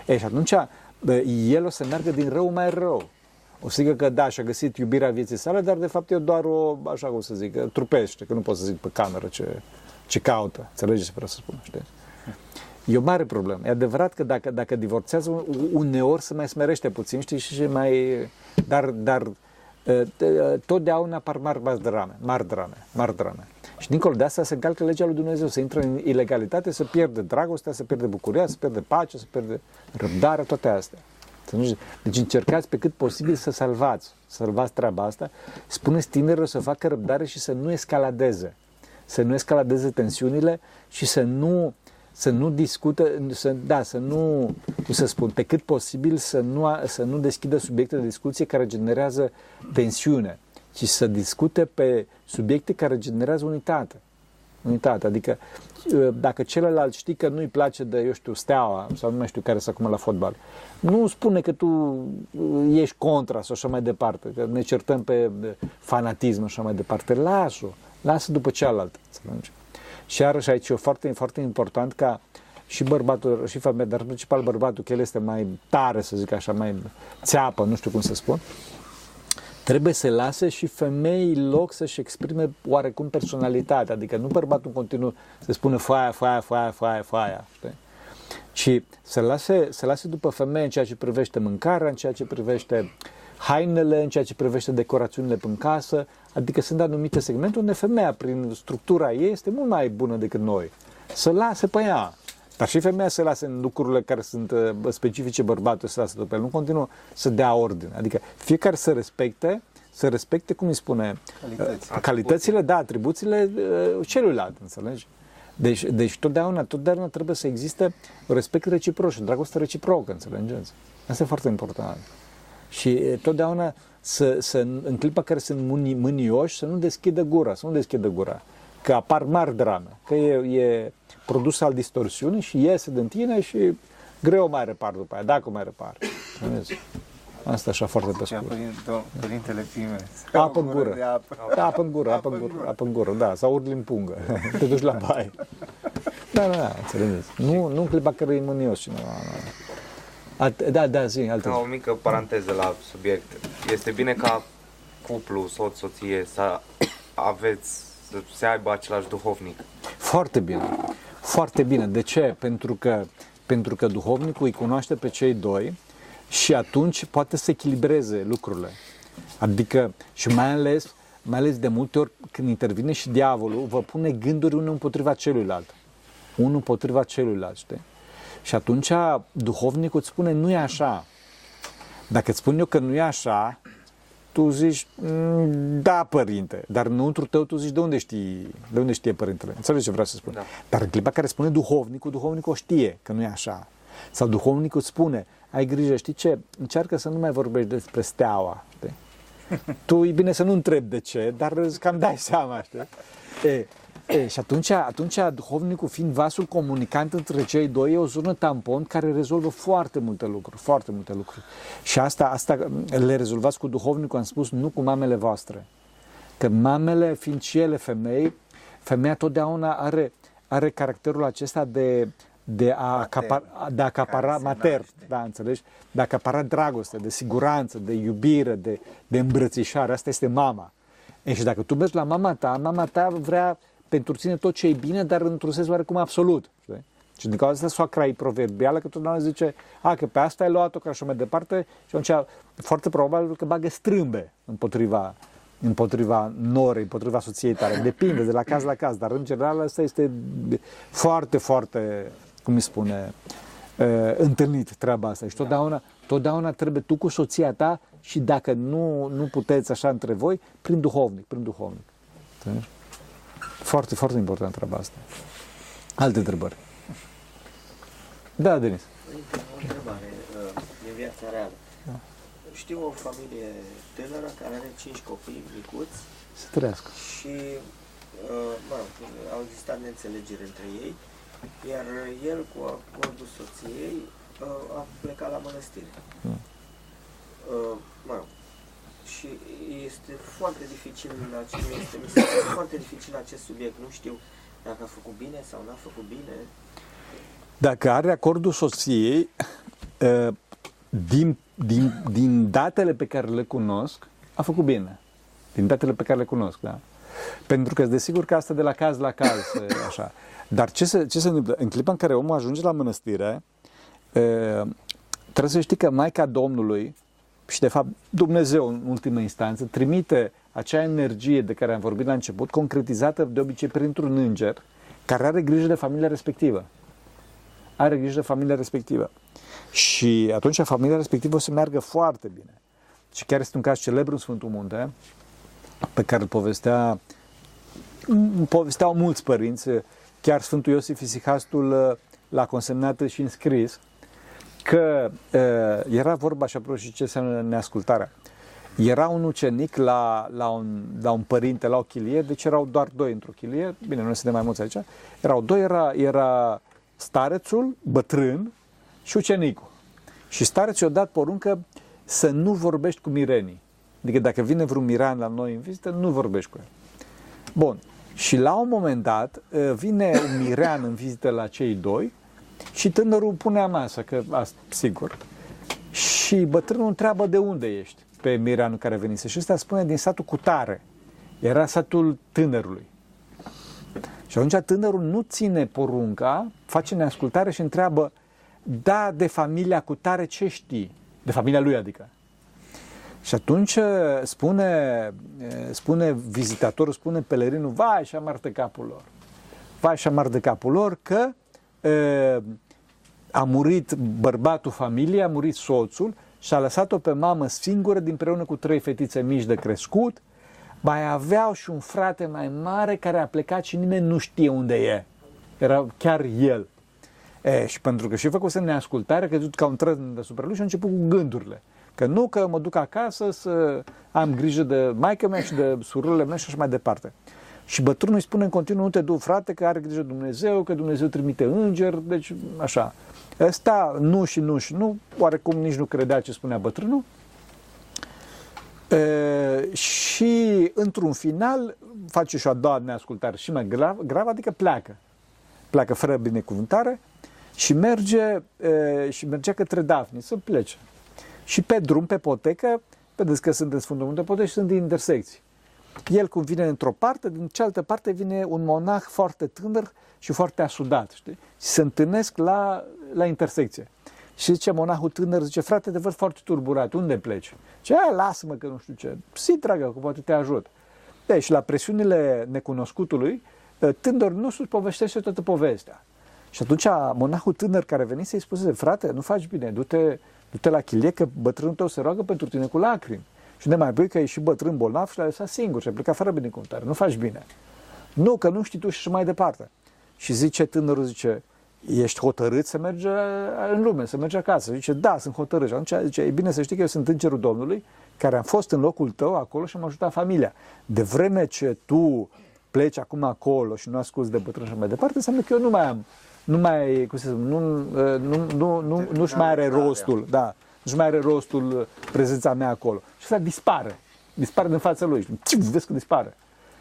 E, și atunci el o să meargă din rău mai rău. O să zică că da, și-a găsit iubirea vieții sale, dar de fapt e doar o, așa cum să zic, trupește, că nu pot să zic pe cameră ce, ce caută. Înțelegeți ce vreau să spun, știi? E o mare problemă. E adevărat că dacă, dacă divorțează, uneori se mai smerește puțin, știi, și mai... Dar, dar totdeauna apar mari, mari drame, mari drame, mari drame. Și dincolo de asta se încalcă legea lui Dumnezeu, se intră în ilegalitate, se pierde dragostea, se pierde bucuria, se pierde pacea, se pierde răbdarea, toate astea. Deci încercați pe cât posibil să salvați, să salvați treaba asta. Spuneți tinerilor să facă răbdare și să nu escaladeze să nu escaladeze tensiunile și să nu, să nu discută, să, da, să nu, cum să spun, pe cât posibil să nu, a- să nu deschidă subiecte de discuție care generează tensiune, ci să discute pe subiecte care generează unitate. Unitate, adică uh, dacă celălalt știi că nu-i place de, eu știu, steaua sau nu mai știu care să acum la fotbal, nu spune că tu uh, ești contra sau așa mai departe, că ne certăm pe uh, fanatism și așa mai departe. Lasă-o, lasă după cealaltă, înțelegi? Și iarăși aici e foarte, foarte important ca și bărbatul, și femeia, dar în principal bărbatul, că el este mai tare, să zic așa, mai țeapă, nu știu cum să spun, trebuie să lase și femeii loc să-și exprime oarecum personalitatea, adică nu bărbatul în continuu să spună foaia, foaia, foaia, foaia, foaia, știi? ci să lase, să lase după femeie în ceea ce privește mâncarea, în ceea ce privește hainele, în ceea ce privește decorațiunile în casă, adică sunt anumite segmente unde femeia, prin structura ei, este mult mai bună decât noi. Să lase pe ea. Dar și femeia să lase în lucrurile care sunt uh, specifice bărbatului, să lase după el. Nu continuă să dea ordine. Adică fiecare să respecte, să respecte, cum îi spune, Calități. uh, calitățile, da, atribuțiile uh, celuilalt, înțelegi? Deci, deci totdeauna, totdeauna trebuie să existe respect reciproc și dragoste reciprocă, înțelegeți? Asta e foarte important. Și e, totdeauna să, să, în clipa care sunt mâni, mânioși, să nu deschidă gura, să nu deschidă gura. Că apar mari drame, că e, e produs al distorsiunii și iese din tine și greu mai repar după aia, dacă mai repar. Înțelegeți? Asta așa foarte pe Zicea scurt. părin- do- Părintele Pime. Apă O în gură. de apă. Da, apă în gură, apă în gură, apă în gură, da, sau urli în pungă, te duci la baie. Da, da, da, înțelegeți. Nu, nu în clipa care e mânios cineva. Da, At- da, da, zi, altă Ca o mică paranteză la subiect. Este bine ca cuplu, soț, soție, să aveți, să se aibă același duhovnic. Foarte bine. Foarte bine. De ce? Pentru că, pentru că duhovnicul îi cunoaște pe cei doi și atunci poate să echilibreze lucrurile. Adică, și mai ales, mai ales de multe ori când intervine și diavolul, vă pune gânduri unul împotriva celuilalt. Unul împotriva celuilalt, știi? Și atunci duhovnicul îți spune, nu e așa. Dacă îți spun eu că nu e așa, tu zici, "Mm, da, părinte, dar înăuntru tău tu zici, de unde știi, de unde știe părintele? Înțelegi ce vreau să spun? Da. Dar în clipa care spune duhovnicul, duhovnicul știe că nu e așa. Sau duhovnicul spune, ai grijă, știi ce, încearcă să nu mai vorbești despre steaua, știi? Tu e bine să nu întrebi de ce, dar îți cam dai seama, știi? E, e, și atunci, atunci, duhovnicul fiind vasul comunicant între cei doi, e o zonă tampon care rezolvă foarte multe lucruri, foarte multe lucruri. Și asta, asta le rezolvați cu duhovnicul, am spus, nu cu mamele voastre. Că mamele, fiind și ele femei, femeia totdeauna are, are caracterul acesta de, de a, acapara, de a acapara care se mater, naște. da, înțelegi? De a acapara dragoste, de siguranță, de iubire, de, de îmbrățișare. Asta este mama. E, și dacă tu mergi la mama ta, mama ta vrea pentru tine tot ce e bine, dar într-un sens oarecum absolut. Știi? Și din cauza asta soacra e proverbială, că totdeauna zice, a, că pe asta ai luat-o, că așa mai departe, și atunci foarte probabil că bagă strâmbe împotriva, împotriva norei, împotriva soției tale. Depinde de la caz la caz, dar în general asta este foarte, foarte, cum îi spune, uh, întâlnit treaba asta. Și totdeauna, totdeauna trebuie tu cu soția ta și dacă nu, nu puteți așa între voi, prin duhovnic, prin duhovnic. Înțelegi? Foarte, foarte important treaba asta. Alte întrebări. Da, Denis. O întrebare uh, din viața reală. Știu o familie tânără care are cinci copii micuți Să trăiască. și uh, mă rog, au existat neînțelegeri între ei, iar el cu acordul soției uh, a plecat la mănăstire. Mm. Uh, mă rog, și este foarte dificil la ce este, mi se pare foarte dificil acest subiect. Nu știu dacă a făcut bine sau n-a făcut bine. Dacă are acordul soției, uh, din, din, din datele pe care le cunosc, a făcut bine. Din datele pe care le cunosc, da. Pentru că, desigur că asta de la caz la caz, e așa. Dar ce se, ce se întâmplă? În clipa în care omul ajunge la mănăstire, e, trebuie să știi că Maica Domnului și, de fapt, Dumnezeu, în ultimă instanță, trimite acea energie de care am vorbit la început, concretizată de obicei printr-un înger, care are grijă de familia respectivă. Are grijă de familia respectivă. Și atunci familia respectivă o să meargă foarte bine. Și chiar este un caz celebru în Sfântul Munte, pe care îl povestea, îl povesteau mulți părinți, chiar Sfântul Iosif Isihastul l-a consemnat și în scris, că uh, era vorba și apropo și ce înseamnă neascultarea. Era un ucenic la, la, un, la un părinte, la o chilie, deci erau doar doi într-o chilie, bine, nu suntem mai mulți aici, erau doi, era, era starețul, bătrân și ucenicul. Și starețul i-a dat poruncă să nu vorbești cu mirenii. Adică dacă vine vreun miran la noi în vizită, nu vorbești cu el. Bun. Și la un moment dat vine un mirean în vizită la cei doi și tânărul pune masă, că asta, sigur. Și bătrânul întreabă de unde ești pe mireanul care venise. Și ăsta spune din satul Cutare. Era satul tânărului. Și atunci tânărul nu ține porunca, face neascultare și întreabă, da, de familia Cutare ce știi? De familia lui, adică. Și atunci uh, spune, uh, spune vizitatorul, spune pelerinul, vai și amar de capul lor. Vai și amar de capul lor că uh, a murit bărbatul familiei, a murit soțul și a lăsat-o pe mamă singură împreună cu trei fetițe mici de crescut. Mai aveau și un frate mai mare care a plecat și nimeni nu știe unde e. Era chiar el. E, și pentru că și făcuse neascultare, că ca un trăzn deasupra lui și a început cu gândurile. Că nu că mă duc acasă să am grijă de maică mea și de sururile mele și așa mai departe. Și bătrânul îi spune în continuu, nu te du, frate, că are grijă de Dumnezeu, că Dumnezeu trimite înger, deci așa. Ăsta nu și nu și nu, oarecum nici nu credea ce spunea bătrânul. E, și într-un final face și o a doua neascultare și mai grav, grav adică pleacă. Pleacă fără binecuvântare și merge, e, și merge către Dafni să plece. Și pe drum, pe potecă, vedeți că sunt în Sfântul Munte Potecă și sunt din intersecții. El cum vine într-o parte, din cealaltă parte vine un monah foarte tânăr și foarte asudat, știi? Și se întâlnesc la, la intersecție. Și zice monahul tânăr, zice, frate, te văd foarte turburat, unde pleci? Ce, lasă-mă că nu știu ce. Si, dragă, că poate te ajut. Deci, la presiunile necunoscutului, tânăr nu sus povestește toată povestea. Și atunci monahul tânăr care venise îi spuse, frate, nu faci bine, du-te, du-te la chilie că bătrânul tău se roagă pentru tine cu lacrimi. Și ne mai băi că e și bătrân bolnav și l-a lăsat singur și a plecat fără binecuvântare. Nu faci bine. Nu, că nu știi tu și mai departe. Și zice tânărul, zice, ești hotărât să mergi în lume, să mergi acasă. Zice, da, sunt hotărât. Și atunci zice, e bine să știi că eu sunt îngerul Domnului, care am fost în locul tău acolo și am ajutat familia. De vreme ce tu pleci acum acolo și nu asculți de bătrân și mai departe, înseamnă că eu nu mai am, nu mai, cum să zic, nu, nu, nu, nu, nu, nu-și mai are rostul, da, nu-și mai are rostul prezența mea acolo. Și ăsta dispare, dispare din fața lui. Și vezi că dispare.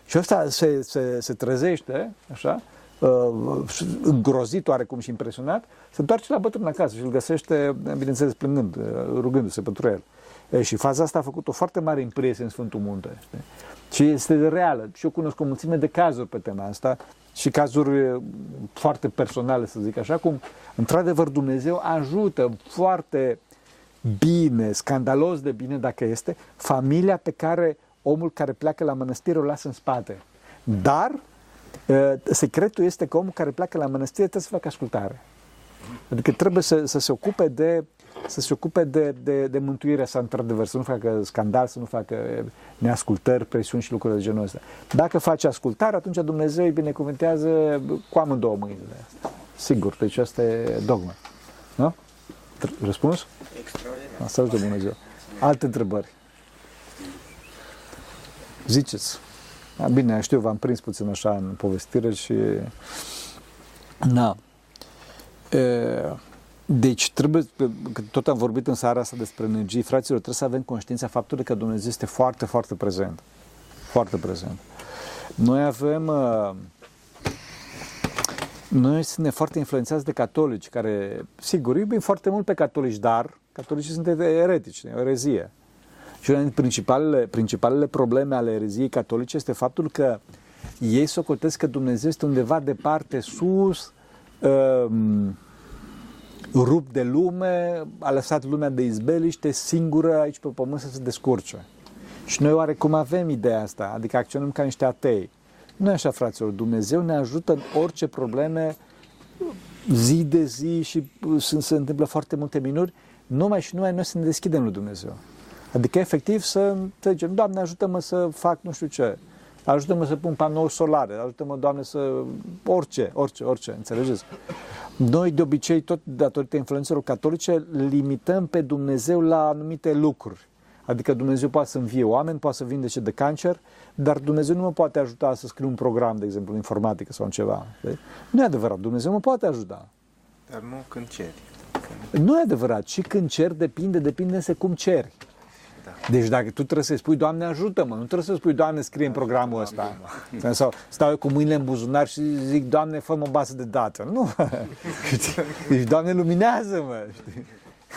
Și ăsta se, se, se trezește, așa, uh, îngrozit oarecum și impresionat, se întoarce la bătrân acasă și îl găsește, bineînțeles, plângând, uh, rugându-se pentru el. E, și faza asta a făcut o foarte mare impresie în Sfântul Munte. Știi? Și este reală. Și eu cunosc o mulțime de cazuri pe tema asta și cazuri foarte personale, să zic așa, cum într-adevăr Dumnezeu ajută foarte bine, scandalos de bine dacă este, familia pe care omul care pleacă la mănăstire o lasă în spate. Dar secretul este că omul care pleacă la mănăstire trebuie să facă ascultare. Adică trebuie să, să se ocupe de să se ocupe de, de, de mântuirea sa, într-adevăr, să nu facă scandal, să nu facă neascultări, presiuni și lucruri de genul ăsta. Dacă face ascultare, atunci Dumnezeu îi binecuvântează cu amândouă mâinile astea. Sigur, deci asta e dogma. Nu? Răspuns? Extraordinar. Asta de Dumnezeu. Alte întrebări? Ziceți. A, bine, știu, v-am prins puțin așa în povestire și... Na. E... Deci trebuie, că tot am vorbit în seara asta despre energie, fraților, trebuie să avem conștiința faptului că Dumnezeu este foarte, foarte prezent. Foarte prezent. Noi avem, uh, noi suntem foarte influențați de catolici, care, sigur, iubim foarte mult pe catolici, dar catolicii sunt eretici, o erezie. Și una dintre principalele, principalele probleme ale ereziei catolice este faptul că ei socotesc că Dumnezeu este undeva departe, sus, um, rupt de lume, a lăsat lumea de izbeliște, singură aici pe pământ să se descurce. Și noi oarecum avem ideea asta, adică acționăm ca niște atei. Nu e așa, fraților, Dumnezeu ne ajută în orice probleme, zi de zi și se, se întâmplă foarte multe minuni, numai și numai noi să ne deschidem lui Dumnezeu. Adică, efectiv, să zicem, Doamne, ajută-mă să fac nu știu ce, ajută-mă să pun panouri solare, ajută-mă, Doamne, să... orice, orice, orice, înțelegeți? Noi, de obicei, tot datorită influențelor catolice, limităm pe Dumnezeu la anumite lucruri. Adică Dumnezeu poate să învie oameni, poate să vindece de cancer, dar Dumnezeu nu mă poate ajuta să scriu un program, de exemplu, în informatică sau în ceva. Nu e adevărat, Dumnezeu mă poate ajuta. Dar nu când ceri. Nu e adevărat, și când cer depinde, depinde însă cum ceri. Da. Deci dacă tu trebuie să spui, Doamne ajută-mă, nu trebuie să spui, Doamne scrie în programul ăsta. Sau stau eu cu mâinile în buzunar și zic, Doamne fă o bază de dată. Nu. Deci, Doamne luminează-mă. Știi?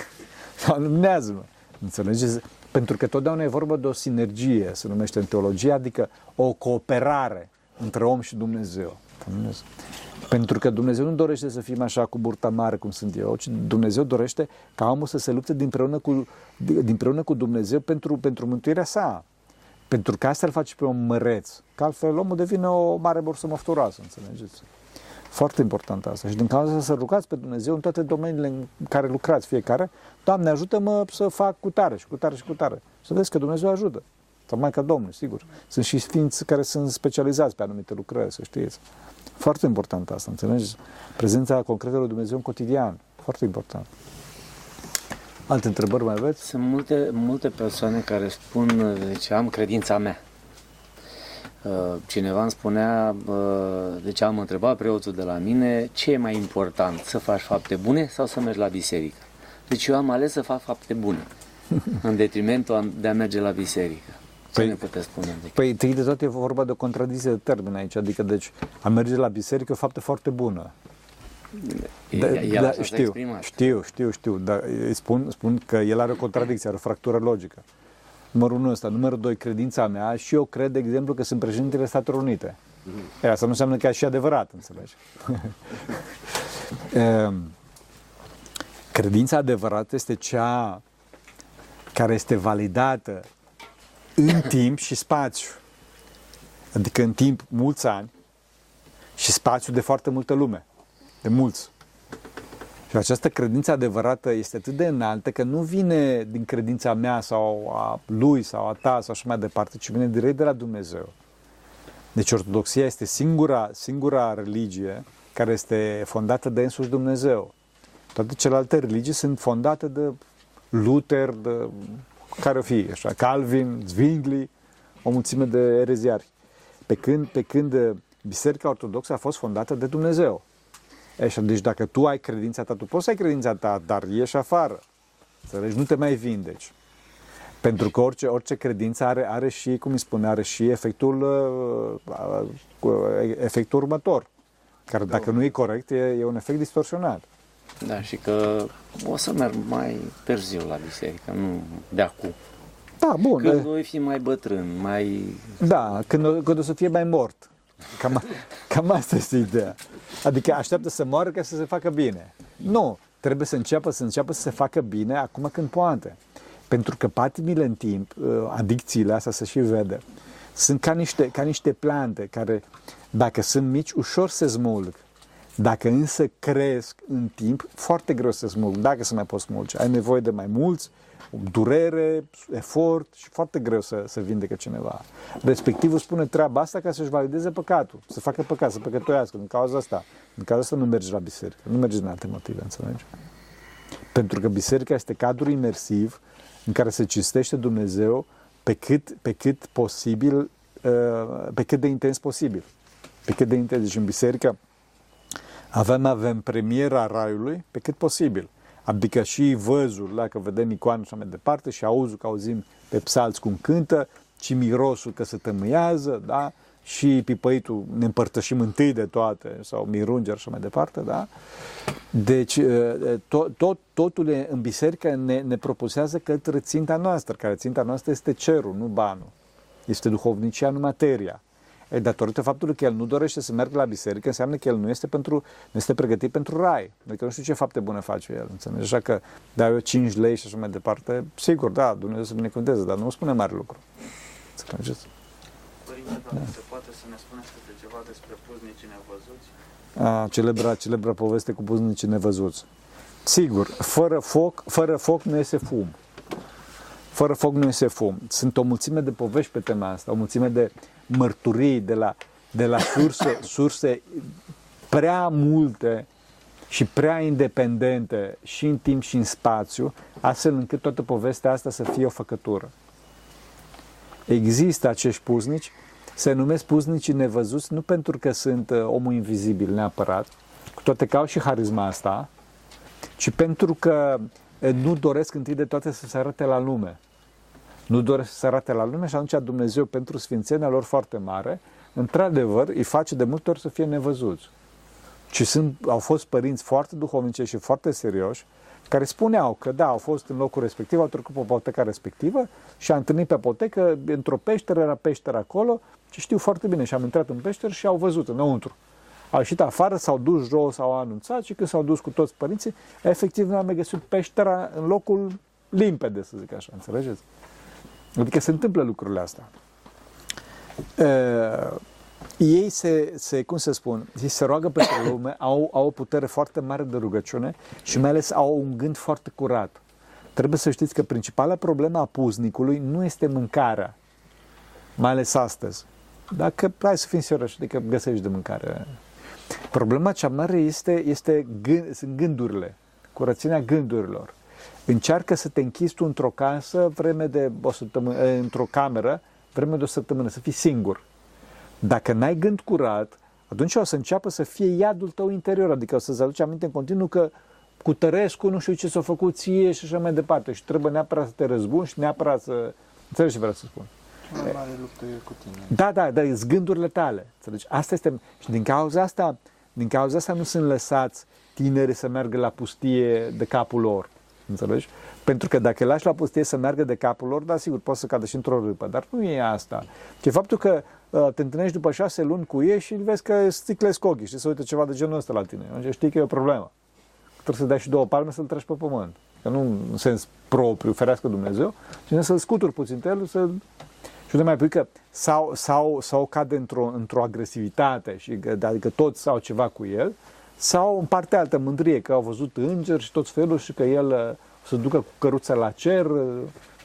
Doamne luminează-mă. Înțelegeți? Pentru că totdeauna e vorba de o sinergie, se numește în teologie, adică o cooperare între om și Dumnezeu. Dumnezeu. Pentru că Dumnezeu nu dorește să fim așa cu burta mare cum sunt eu, ci Dumnezeu dorește ca omul să se lupte dinpreună cu, dinpreună cu Dumnezeu pentru, pentru mântuirea sa. Pentru că asta îl face pe om măreț. Că altfel omul devine o mare borsă mofturoasă, înțelegeți? Foarte important asta. Și din cauza asta să rugați pe Dumnezeu în toate domeniile în care lucrați fiecare. Doamne, ajută-mă să fac cu tare și cu tare și cu tare. Să vezi că Dumnezeu ajută. Sau mai ca Domnul, sigur. Sunt și sfinți care sunt specializați pe anumite lucrări, să știți. Foarte important asta, înțelegi? Prezența concretă lui Dumnezeu în cotidian. Foarte important. Alte întrebări mai aveți? Sunt multe, multe persoane care spun, deci am credința mea. Uh, cineva îmi spunea, uh, deci am întrebat preotul de la mine, ce e mai important, să faci fapte bune sau să mergi la biserică? Deci eu am ales să fac fapte bune, în detrimentul de a merge la biserică. Ce păi, ne puteți spune? Adică? Păi, întâi de toate e vorba de o contradicție de termen aici, adică deci a merge la biserică e o faptă foarte bună. Da, da, știu, știu, știu, știu, dar spun, spun că el are o contradicție, are o fractură logică. Numărul 1 ăsta. Numărul 2, credința mea și eu cred, de exemplu, că sunt președintele Statelor Unite. Mm-hmm. E, asta nu înseamnă că e și adevărat, înțelegi? Ehm, credința adevărată este cea care este validată în timp și spațiu. Adică în timp mulți ani și spațiu de foarte multă lume. De mulți. Și această credință adevărată este atât de înaltă că nu vine din credința mea sau a lui sau a ta sau așa mai departe, ci vine direct de la Dumnezeu. Deci ortodoxia este singura, singura religie care este fondată de însuși Dumnezeu. Toate celelalte religii sunt fondate de Luther, de care o fi, așa, Calvin, Zwingli, o mulțime de ereziari. Pe când, pe când Biserica Ortodoxă a fost fondată de Dumnezeu. Așa, deci dacă tu ai credința ta, tu poți să ai credința ta, dar ieși afară. Înțelegi? Nu te mai vindeci. Pentru că orice, orice credință are, are și, cum îi spune, are și efectul, uh, uh efectul următor. Care dacă nu e corect, e, e un efect distorsionat. Da, și că o să merg mai târziu la biserică, nu de acum. Da, bun. Când voi fi mai bătrân, mai... Da, când, când o să fie mai mort. Cam, cam asta este ideea. Adică așteaptă să moară ca să se facă bine. Nu, trebuie să înceapă, să înceapă să se facă bine acum când poate. Pentru că patimile în timp, uh, adicțiile astea se și vede, sunt ca niște, ca niște plante care, dacă sunt mici, ușor se smulg. Dacă însă cresc în timp, foarte greu să smulg, dacă se mai poți smulge. Ai nevoie de mai mulți, durere, efort și foarte greu să, să vindecă cineva. Respectivul spune treaba asta ca să-și valideze păcatul, să facă păcat, să păcătoiască. Din cauza asta, din cauza asta nu mergi la biserică, nu mergi din alte motive, înțelegi? Pentru că biserica este cadru imersiv în care se cinstește Dumnezeu pe cât, pe cât posibil, uh, pe cât de intens posibil. Pe cât de intens. Deci în biserică avem, avem premiera raiului pe cât posibil. Adică și văzul, dacă vedem icoane și mai departe, și auzul că auzim pe psalți cum cântă, și mirosul că se tămâiază, da? și pipăitul ne împărtășim întâi de toate, sau mirunger și mai departe, da? Deci, tot, tot, totul în biserică ne, ne proposează către ținta noastră, care ținta noastră este cerul, nu banul. Este duhovnicia, nu materia. E, datorită faptului că el nu dorește să meargă la biserică, înseamnă că el nu este, pentru, nu este pregătit pentru rai. Adică nu știu ce fapte bune face el. Înțelegi? Așa că dau eu 5 lei și așa mai departe, sigur, da, Dumnezeu să binecuvânteze, dar nu spune mare lucru. Înțelegeți? Părinte, da. se poate să ne spuneți câte ceva despre puznicii nevăzuți? A, celebra, celebra poveste cu puznicii nevăzuți. Sigur, fără foc, fără foc nu iese fum. Fără foc nu iese fum. Sunt o mulțime de povești pe tema asta, o mulțime de mărturii de la, de la surse, surse prea multe și prea independente și în timp și în spațiu, astfel încât toată povestea asta să fie o făcătură. Există acești puznici, se numesc puznicii nevăzuți nu pentru că sunt uh, omul invizibil neapărat, cu toate că au și harisma asta, ci pentru că uh, nu doresc întâi de toate să se arate la lume. Nu doresc să se arate la lume și atunci Dumnezeu, pentru sfințenia lor foarte mare, într-adevăr, îi face de multe ori să fie nevăzuți. Ci sunt, au fost părinți foarte duhovnice și foarte serioși, care spuneau că da, au fost în locul respectiv, au trecut pe poteca respectivă și a întâlnit pe potecă, într-o peșteră, era peșteră acolo, și știu foarte bine, și am intrat în peșteră și au văzut înăuntru. Au ieșit afară, s-au dus jos, s-au anunțat și când s-au dus cu toți părinții, efectiv nu am găsit peștera în locul limpede, să zic așa, înțelegeți? Adică se întâmplă lucrurile astea. Uh, ei se, se, cum să spun, ei se roagă pentru lume, au, au o putere foarte mare de rugăciune și mai ales au un gând foarte curat. Trebuie să știți că principala problemă a puznicului nu este mâncarea, mai ales astăzi. Dacă, hai să fim serioși, adică găsești de mâncare. Problema cea mare este, este gând, sunt gândurile, curățenia gândurilor. Încearcă să te închizi tu într-o casă vreme de o săptămână, într-o cameră, vreme de o săptămână, să fii singur. Dacă n-ai gând curat, atunci o să înceapă să fie iadul tău interior, adică o să-ți aduci aminte în continuu că cu Tărescu nu știu ce s-a făcut ție și așa mai departe și trebuie neapărat să te răzbuni și neapărat să... Înțelegi ce vreau să spun? Mai mare luptă e cu tine. Da, da, da, sunt gândurile tale. Înțelegi? Asta este... Și din cauza asta, din cauza asta nu sunt lăsați tineri să meargă la pustie de capul lor. Înțelegi? Pentru că dacă îi lași la pustie să meargă de capul lor, da, sigur, poți să cadă și într-o râpă, dar nu e asta. Ce faptul că uh, te întâlnești după șase luni cu ei și vezi că sticlezi ochii și se uită ceva de genul ăsta la tine. Atunci știi că e o problemă. Trebuie să dai și două palme să-l treci pe pământ. Că nu în sens propriu, ferească Dumnezeu, ci să-l scuturi puțin pe el, să și nu mai pui că sau, sau, sau cade într-o, într-o agresivitate, și, adică toți au ceva cu el, sau în partea altă mândrie, că au văzut îngeri și tot felul și că el uh, să ducă cu căruța la cer, uh,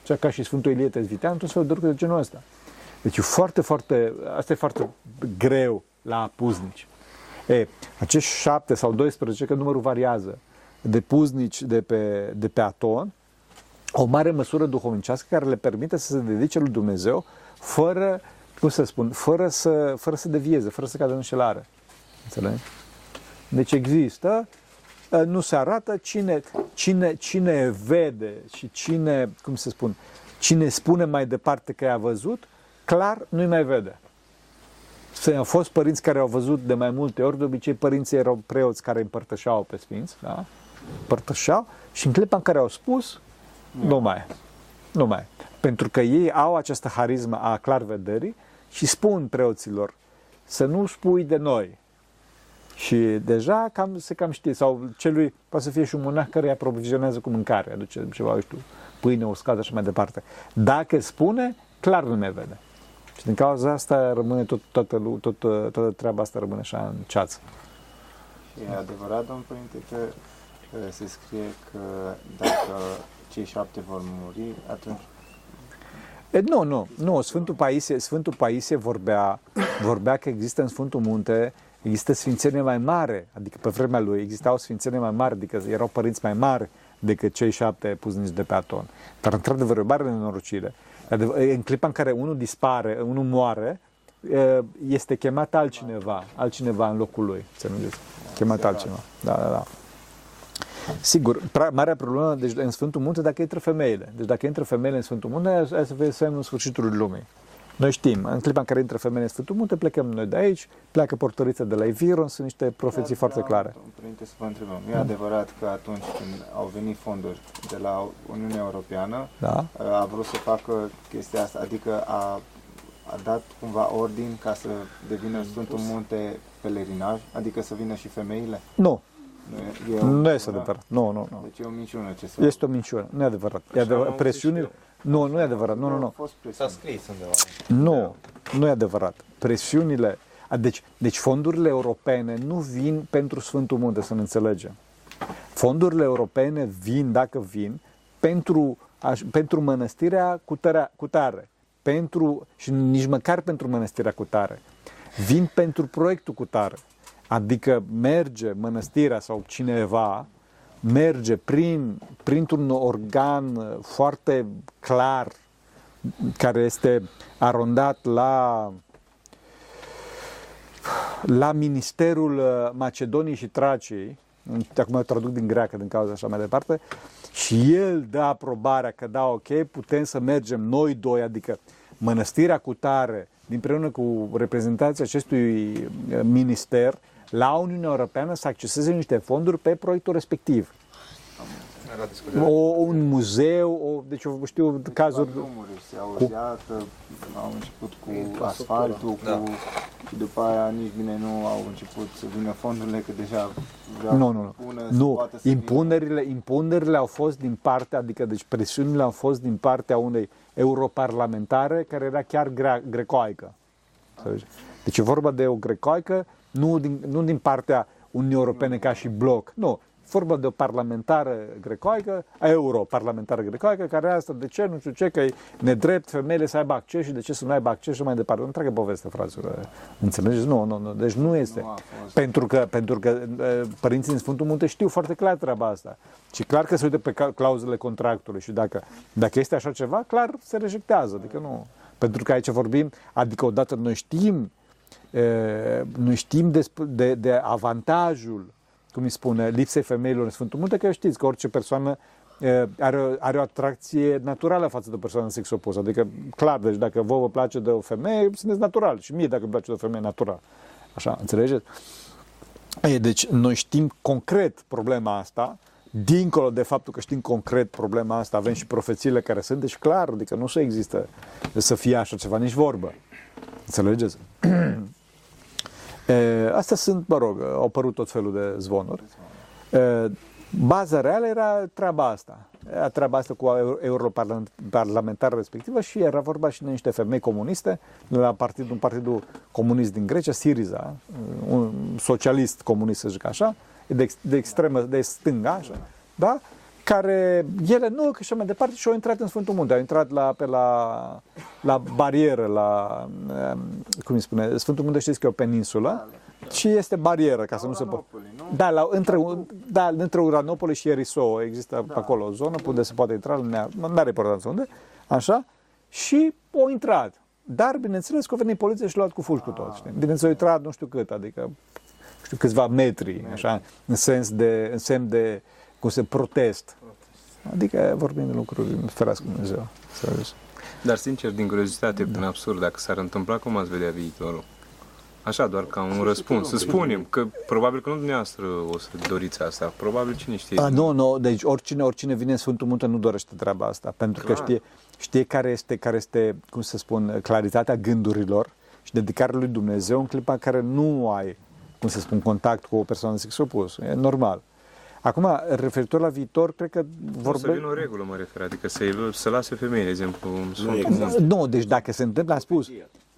cea ca și Sfântul Ilie Tezvitean, tot felul de lucruri de genul ăsta. Deci e foarte, foarte, asta e foarte greu la puznici. E, acești șapte sau 12, că numărul variază, de puznici de pe, de pe Aton, o mare măsură duhovnicească care le permite să se dedice lui Dumnezeu fără, cum să spun, fără să, fără să devieze, fără să cadă în înșelare. Înțelegi? Deci există, ă, nu se arată cine, cine, cine vede și cine, cum să spun, cine spune mai departe că i-a văzut, clar nu-i mai vede. Au fost părinți care au văzut de mai multe ori, de obicei părinții erau preoți care împărtășeau pe sfinți, da? împărtășeau și în clipa în care au spus, nu mai. Nu mai. Pentru că ei au această harismă a clarvederii și spun preoților să nu spui de noi. Și deja cam, se cam știe. Sau celui, poate să fie și un monah care îi aprovizionează cu mâncare, aduce ceva, știu, pâine, uscat și mai departe. Dacă spune, clar nu ne vede. Și din cauza asta rămâne tot, toată, tot, toată treaba asta rămâne așa în ceață. E adevărat, domn Părinte, că se scrie că dacă cei șapte vor muri, atunci... E, nu, nu, nu. Sfântul Paisie, Sfântul Paisie vorbea, vorbea că există în Sfântul Munte există sfințenie mai mare, adică pe vremea lui existau sfințenie mai mari, adică erau părinți mai mari decât cei șapte puznici de pe Aton. Dar într-adevăr e o mare nenorocire. În clipa în care unul dispare, unul moare, este chemat altcineva, altcineva în locul lui, să nu Chemat altcineva. Da, da, da. Sigur, marea problemă deci, în Sfântul Munte dacă intră femeile. Deci dacă intră femeile în Sfântul Munte, aia să fie semnul sfârșitului lumii. Noi știm, în clipa în care intră femeile în Sfântul Munte, plecăm noi de aici, pleacă portorița de la Iviron, sunt niște profeții da, foarte da, clare. Părinte, să vă întrebăm, e adevărat că atunci când au venit fonduri de la Uniunea Europeană, da? a vrut să facă chestia asta, adică a, a dat cumva ordin ca să devină Sfântul Munte pelerinaj, adică să vină și femeile? Nu, nu, e, nu este adevărat. Nu, nu, nu. Deci e o minciună ce se Este o minciună. Nu e adevărat. E adevărat. Presiunile... Nu, nu e adevărat. Nu, nu, nu. S-a scris undeva. Nu, nu e adevărat. Presiunile... Deci, deci fondurile europene nu vin pentru Sfântul Munte, să ne înțelegem. Fondurile europene vin, dacă vin, pentru, pentru mănăstirea cu tare, cu tare. Pentru, și nici măcar pentru mănăstirea cu tare. Vin pentru proiectul cu tare. Adică merge mănăstirea sau cineva, merge prin, printr-un organ foarte clar, care este arondat la la Ministerul uh, Macedoniei și Traciei, acum traduc din greacă din cauza așa mai departe, și el dă aprobarea că da, ok, putem să mergem noi doi, adică mănăstirea cu tare, împreună cu reprezentanții acestui uh, minister, la Uniunea Europeană să acceseze niște fonduri pe proiectul respectiv. Era discutat. O, un muzeu, o, deci eu știu cazuri... drumuri se auzea că au început cu asfaltul, Da. cu... și după aia nici bine nu au început să vină fondurile, că deja vreau Nu, nu, nu. Până să Nu, poată să vină. impunerile, impunerile au fost din partea, adică deci presiunile au fost din partea unei europarlamentare care era chiar gre- grecoaică. Înțelegi? Deci e vorba de o grecoaică, nu din, nu din partea Uniunii Europene ca și bloc. Nu, e vorba de o parlamentară grecoaică, europarlamentară grecoaică, care asta, de ce, nu știu ce, că e nedrept femeile să aibă acces și de ce să nu aibă acces și mai departe. Nu întreagă poveste, fraților. Înțelegeți? Nu, nu, nu. Deci nu este. Nu a fost. Pentru că, pentru că uh, părinții din Sfântul Munte știu foarte clar treaba asta. Și clar că se uită pe ca- clauzele contractului și dacă, dacă este așa ceva, clar se rejectează. Adică nu. Pentru că aici vorbim, adică odată noi știm, uh, noi știm despre- de, de avantajul, cum îi spune, lipsei femeilor în Sfântul Munte, că știți că orice persoană uh, are, o- are o atracție naturală față de o persoană sex opus. Adică, clar, deci dacă vouă vă place de o femeie, sunteți natural. Și mie dacă îmi place de o femeie, natural. Așa, înțelegeți? E, deci noi știm concret problema asta, dincolo de faptul că știm concret problema asta, avem și profețiile care sunt, deci clar, adică nu se există să fie așa ceva, nici vorbă. Înțelegeți? E, astea sunt, mă rog, au apărut tot felul de zvonuri. E, baza reală era treaba asta. Era treaba asta cu euro- europarlamentară respectivă și era vorba și de niște femei comuniste la partid, un partidul comunist din Grecia, Siriza, un socialist comunist, să zic așa, de, ex, de extremă, de stânga, așa, da? Care ele nu, că și mai departe și au intrat în Sfântul Munte, au intrat la, pe la, la barieră, la, um, cum îi spune, Sfântul Munte știți că e o peninsulă și este barieră, ca să nu se poată. Uranopoli, nu? Da, la, între, da, între Uranopoli și Erisou există da. acolo o zonă unde se poate intra, nu are importanță unde, așa, și au intrat. Dar, bineînțeles, că a venit poliția și l-a luat cu fulgi cu toți. Știi? Bineînțeles, au intrat nu știu cât, adică știu câțiva metri, așa, în sens de, în semn de, cum se protest. Adică vorbim de lucruri, ferească Dumnezeu. Serios. Dar sincer, din curiozitate, prin absurd, dacă s-ar întâmpla, cum ați vedea viitorul? Așa, doar ca un răspuns. Să spunem că probabil că nu dumneavoastră o să doriți asta, probabil cine știe. A, nu, nu, deci oricine, oricine vine în Sfântul Munte nu dorește treaba asta, pentru că Clar. știe, știe care este, care este, cum să spun, claritatea gândurilor și dedicarea lui Dumnezeu în clipa în care nu ai, cum să spun, contact cu o persoană sex opus. E normal. Acum, referitor la viitor, cred că Vor să vorbe... vină o regulă, mă refer, adică să, să lase femeile, de exemplu, în Sfântul exact. Munte. Nu, deci dacă se întâmplă, am spus,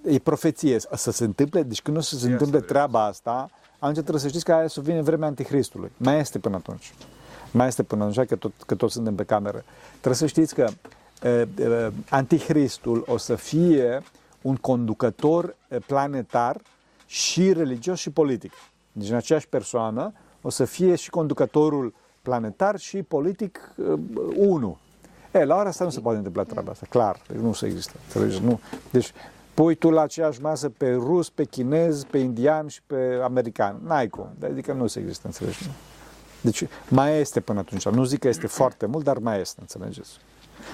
e profeție, să se întâmple, deci când nu se, se întâmplă treaba asta, atunci trebuie să știți că aia să vină vremea Antichristului. Mai este până atunci. Mai este până atunci, că tot, că toți suntem pe cameră. Trebuie să știți că uh, uh, Antichristul o să fie un conducător uh, planetar și religios și politic. Deci în aceeași persoană o să fie și conducătorul planetar și politic uh, unu. E, la ora asta nu se poate întâmpla treaba asta, clar, deci nu se există. Înțelegeți? Nu. Deci pui tu la aceeași masă pe rus, pe chinez, pe indian și pe american. N-ai cum. Adică nu se există, înțelegi? Nu? Deci mai este până atunci. Nu zic că este foarte mult, dar mai este, înțelegeți?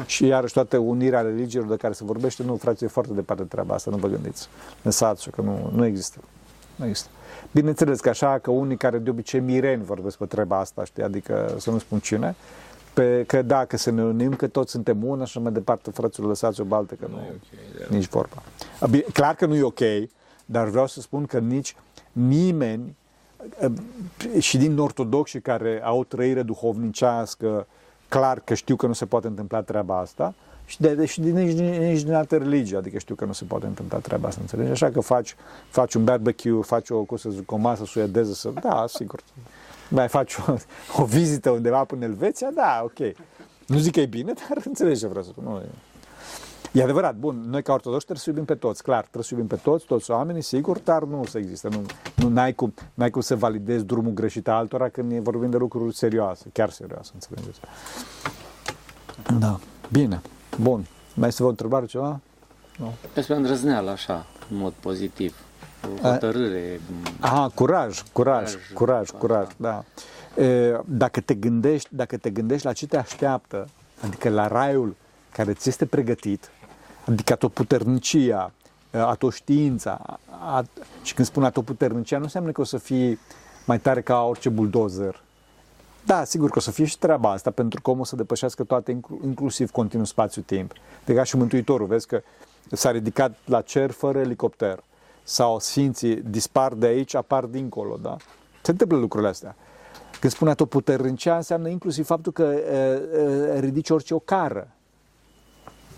Și iarăși toată unirea religiilor de care se vorbește, nu, frate, e foarte departe treaba asta, nu vă gândiți. Lăsați-o, că nu, nu există. Nu există. Bineînțeles că așa că unii care de obicei mireni vorbesc pe treaba asta, știi, adică să nu spun cine, pe, că da, că să ne unim, că toți suntem una și așa mai departe, fraților, lăsați-o baltă, că nu, e ok, da. nici vorba. A, Bine, clar că nu e ok, dar vreau să spun că nici nimeni eh, și din ortodoxi care au o trăire duhovnicească, clar că știu că nu se poate întâmpla treaba asta, și, de, și din, nici, nici din alte religii, adică știu că nu se poate întâmpla treaba asta, înțelegi? Așa că faci, faci un barbecue, faci o, cum să zic, o masă suedeză, să, da, sigur, mai faci o, o vizită undeva până în Elveția, da, ok. Nu zic că e bine, dar înțelegi ce vreau să spun. Nu, e. E adevărat, bun, noi ca ortodoxi trebuie să iubim pe toți, clar, trebuie să iubim pe toți, toți oamenii, sigur, dar nu să există, nu, nu n-ai, cum, n-ai cum să validezi drumul greșit a altora când e vorbim de lucruri serioase, chiar serioase, înțelegeți? Da, bine, bun. Mai este o întrebare ceva? Despre îndrăzneală, așa, în mod pozitiv. O hotărâre. Aha, curaj, curaj, Curaj, curaj, curaj, da. E, Dacă te gândești, dacă te gândești la ce te așteaptă, adică la raiul care ți este pregătit, adică atotputernicia, atoștiința, a, și când spun atotputernicia, nu înseamnă că o să fii mai tare ca orice buldozer. Da, sigur că o să fie și treaba asta, pentru că omul o să depășească toate, inclu- inclusiv continuu spațiu-timp. De ca și Mântuitorul, vezi că s-a ridicat la cer fără elicopter. Sau sfinții dispar de aici, apar dincolo, da? Se întâmplă lucrurile astea. Când spune atotputernicea, înseamnă inclusiv faptul că e, e, ridici orice ocară.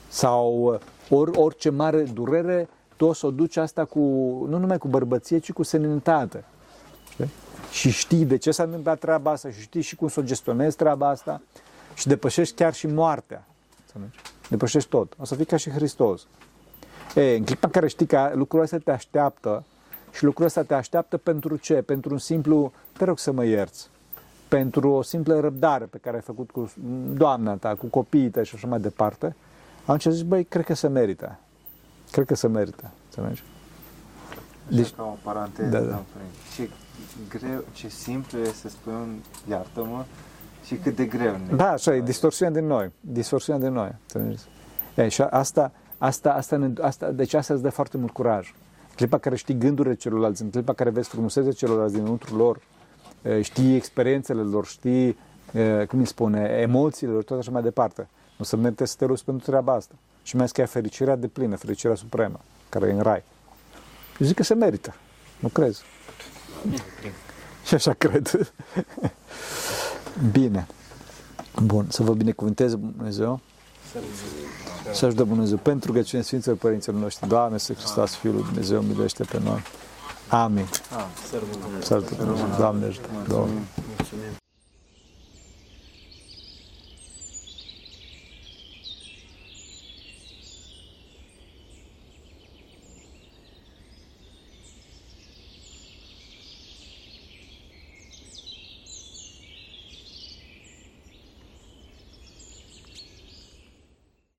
Sau or, orice mare durere, tu o să o duci asta cu, nu numai cu bărbăție, ci cu seninitate. Știi? Și știi de ce s-a întâmplat treaba asta și știi și cum să o gestionezi treaba asta și depășești chiar și moartea. Înțelegi? Depășești tot. O să fii ca și Hristos. E, în clipa în care știi că lucrul ăsta te așteaptă și lucrul ăsta te așteaptă pentru ce? Pentru un simplu, te rog să mă ierți, pentru o simplă răbdare pe care ai făcut cu doamna ta, cu copiii tăi și așa mai departe, atunci zici, băi, cred că se merită. Cred că se merită. Înțelegi? Deci, Deci- ca o paranteză, Da, da, da. Da. Ce greu, ce simplu e să spui un iartă-mă și cât de greu ne Da, așa e, distorsiunea din noi. Distorsiunea din noi. înțelegeți? E, și asta, asta, asta, ne, asta, deci asta îți dă foarte mult curaj. În clipa care știi gândurile celorlalți, în clipa care vezi frumusețea celorlalți dinăuntru lor, e, știi experiențele lor, știi, e, cum îi spune, emoțiile lor, tot așa mai departe. O să merite să te ruți pentru treaba asta. Și mai ales că e fericirea de plină, fericirea supremă, care e în rai. Eu zic că se merită. Nu crezi? Și așa cred. Bine. Bun, să vă binecuvânteze Dumnezeu. Să ajute Dumnezeu pentru că cine Sfinților Părinților noștri, Doamne, să Hristos, Fiul lui Dumnezeu, miluiește pe noi. Amin. Să ajute Dumnezeu, Doamne ajută. Doamne.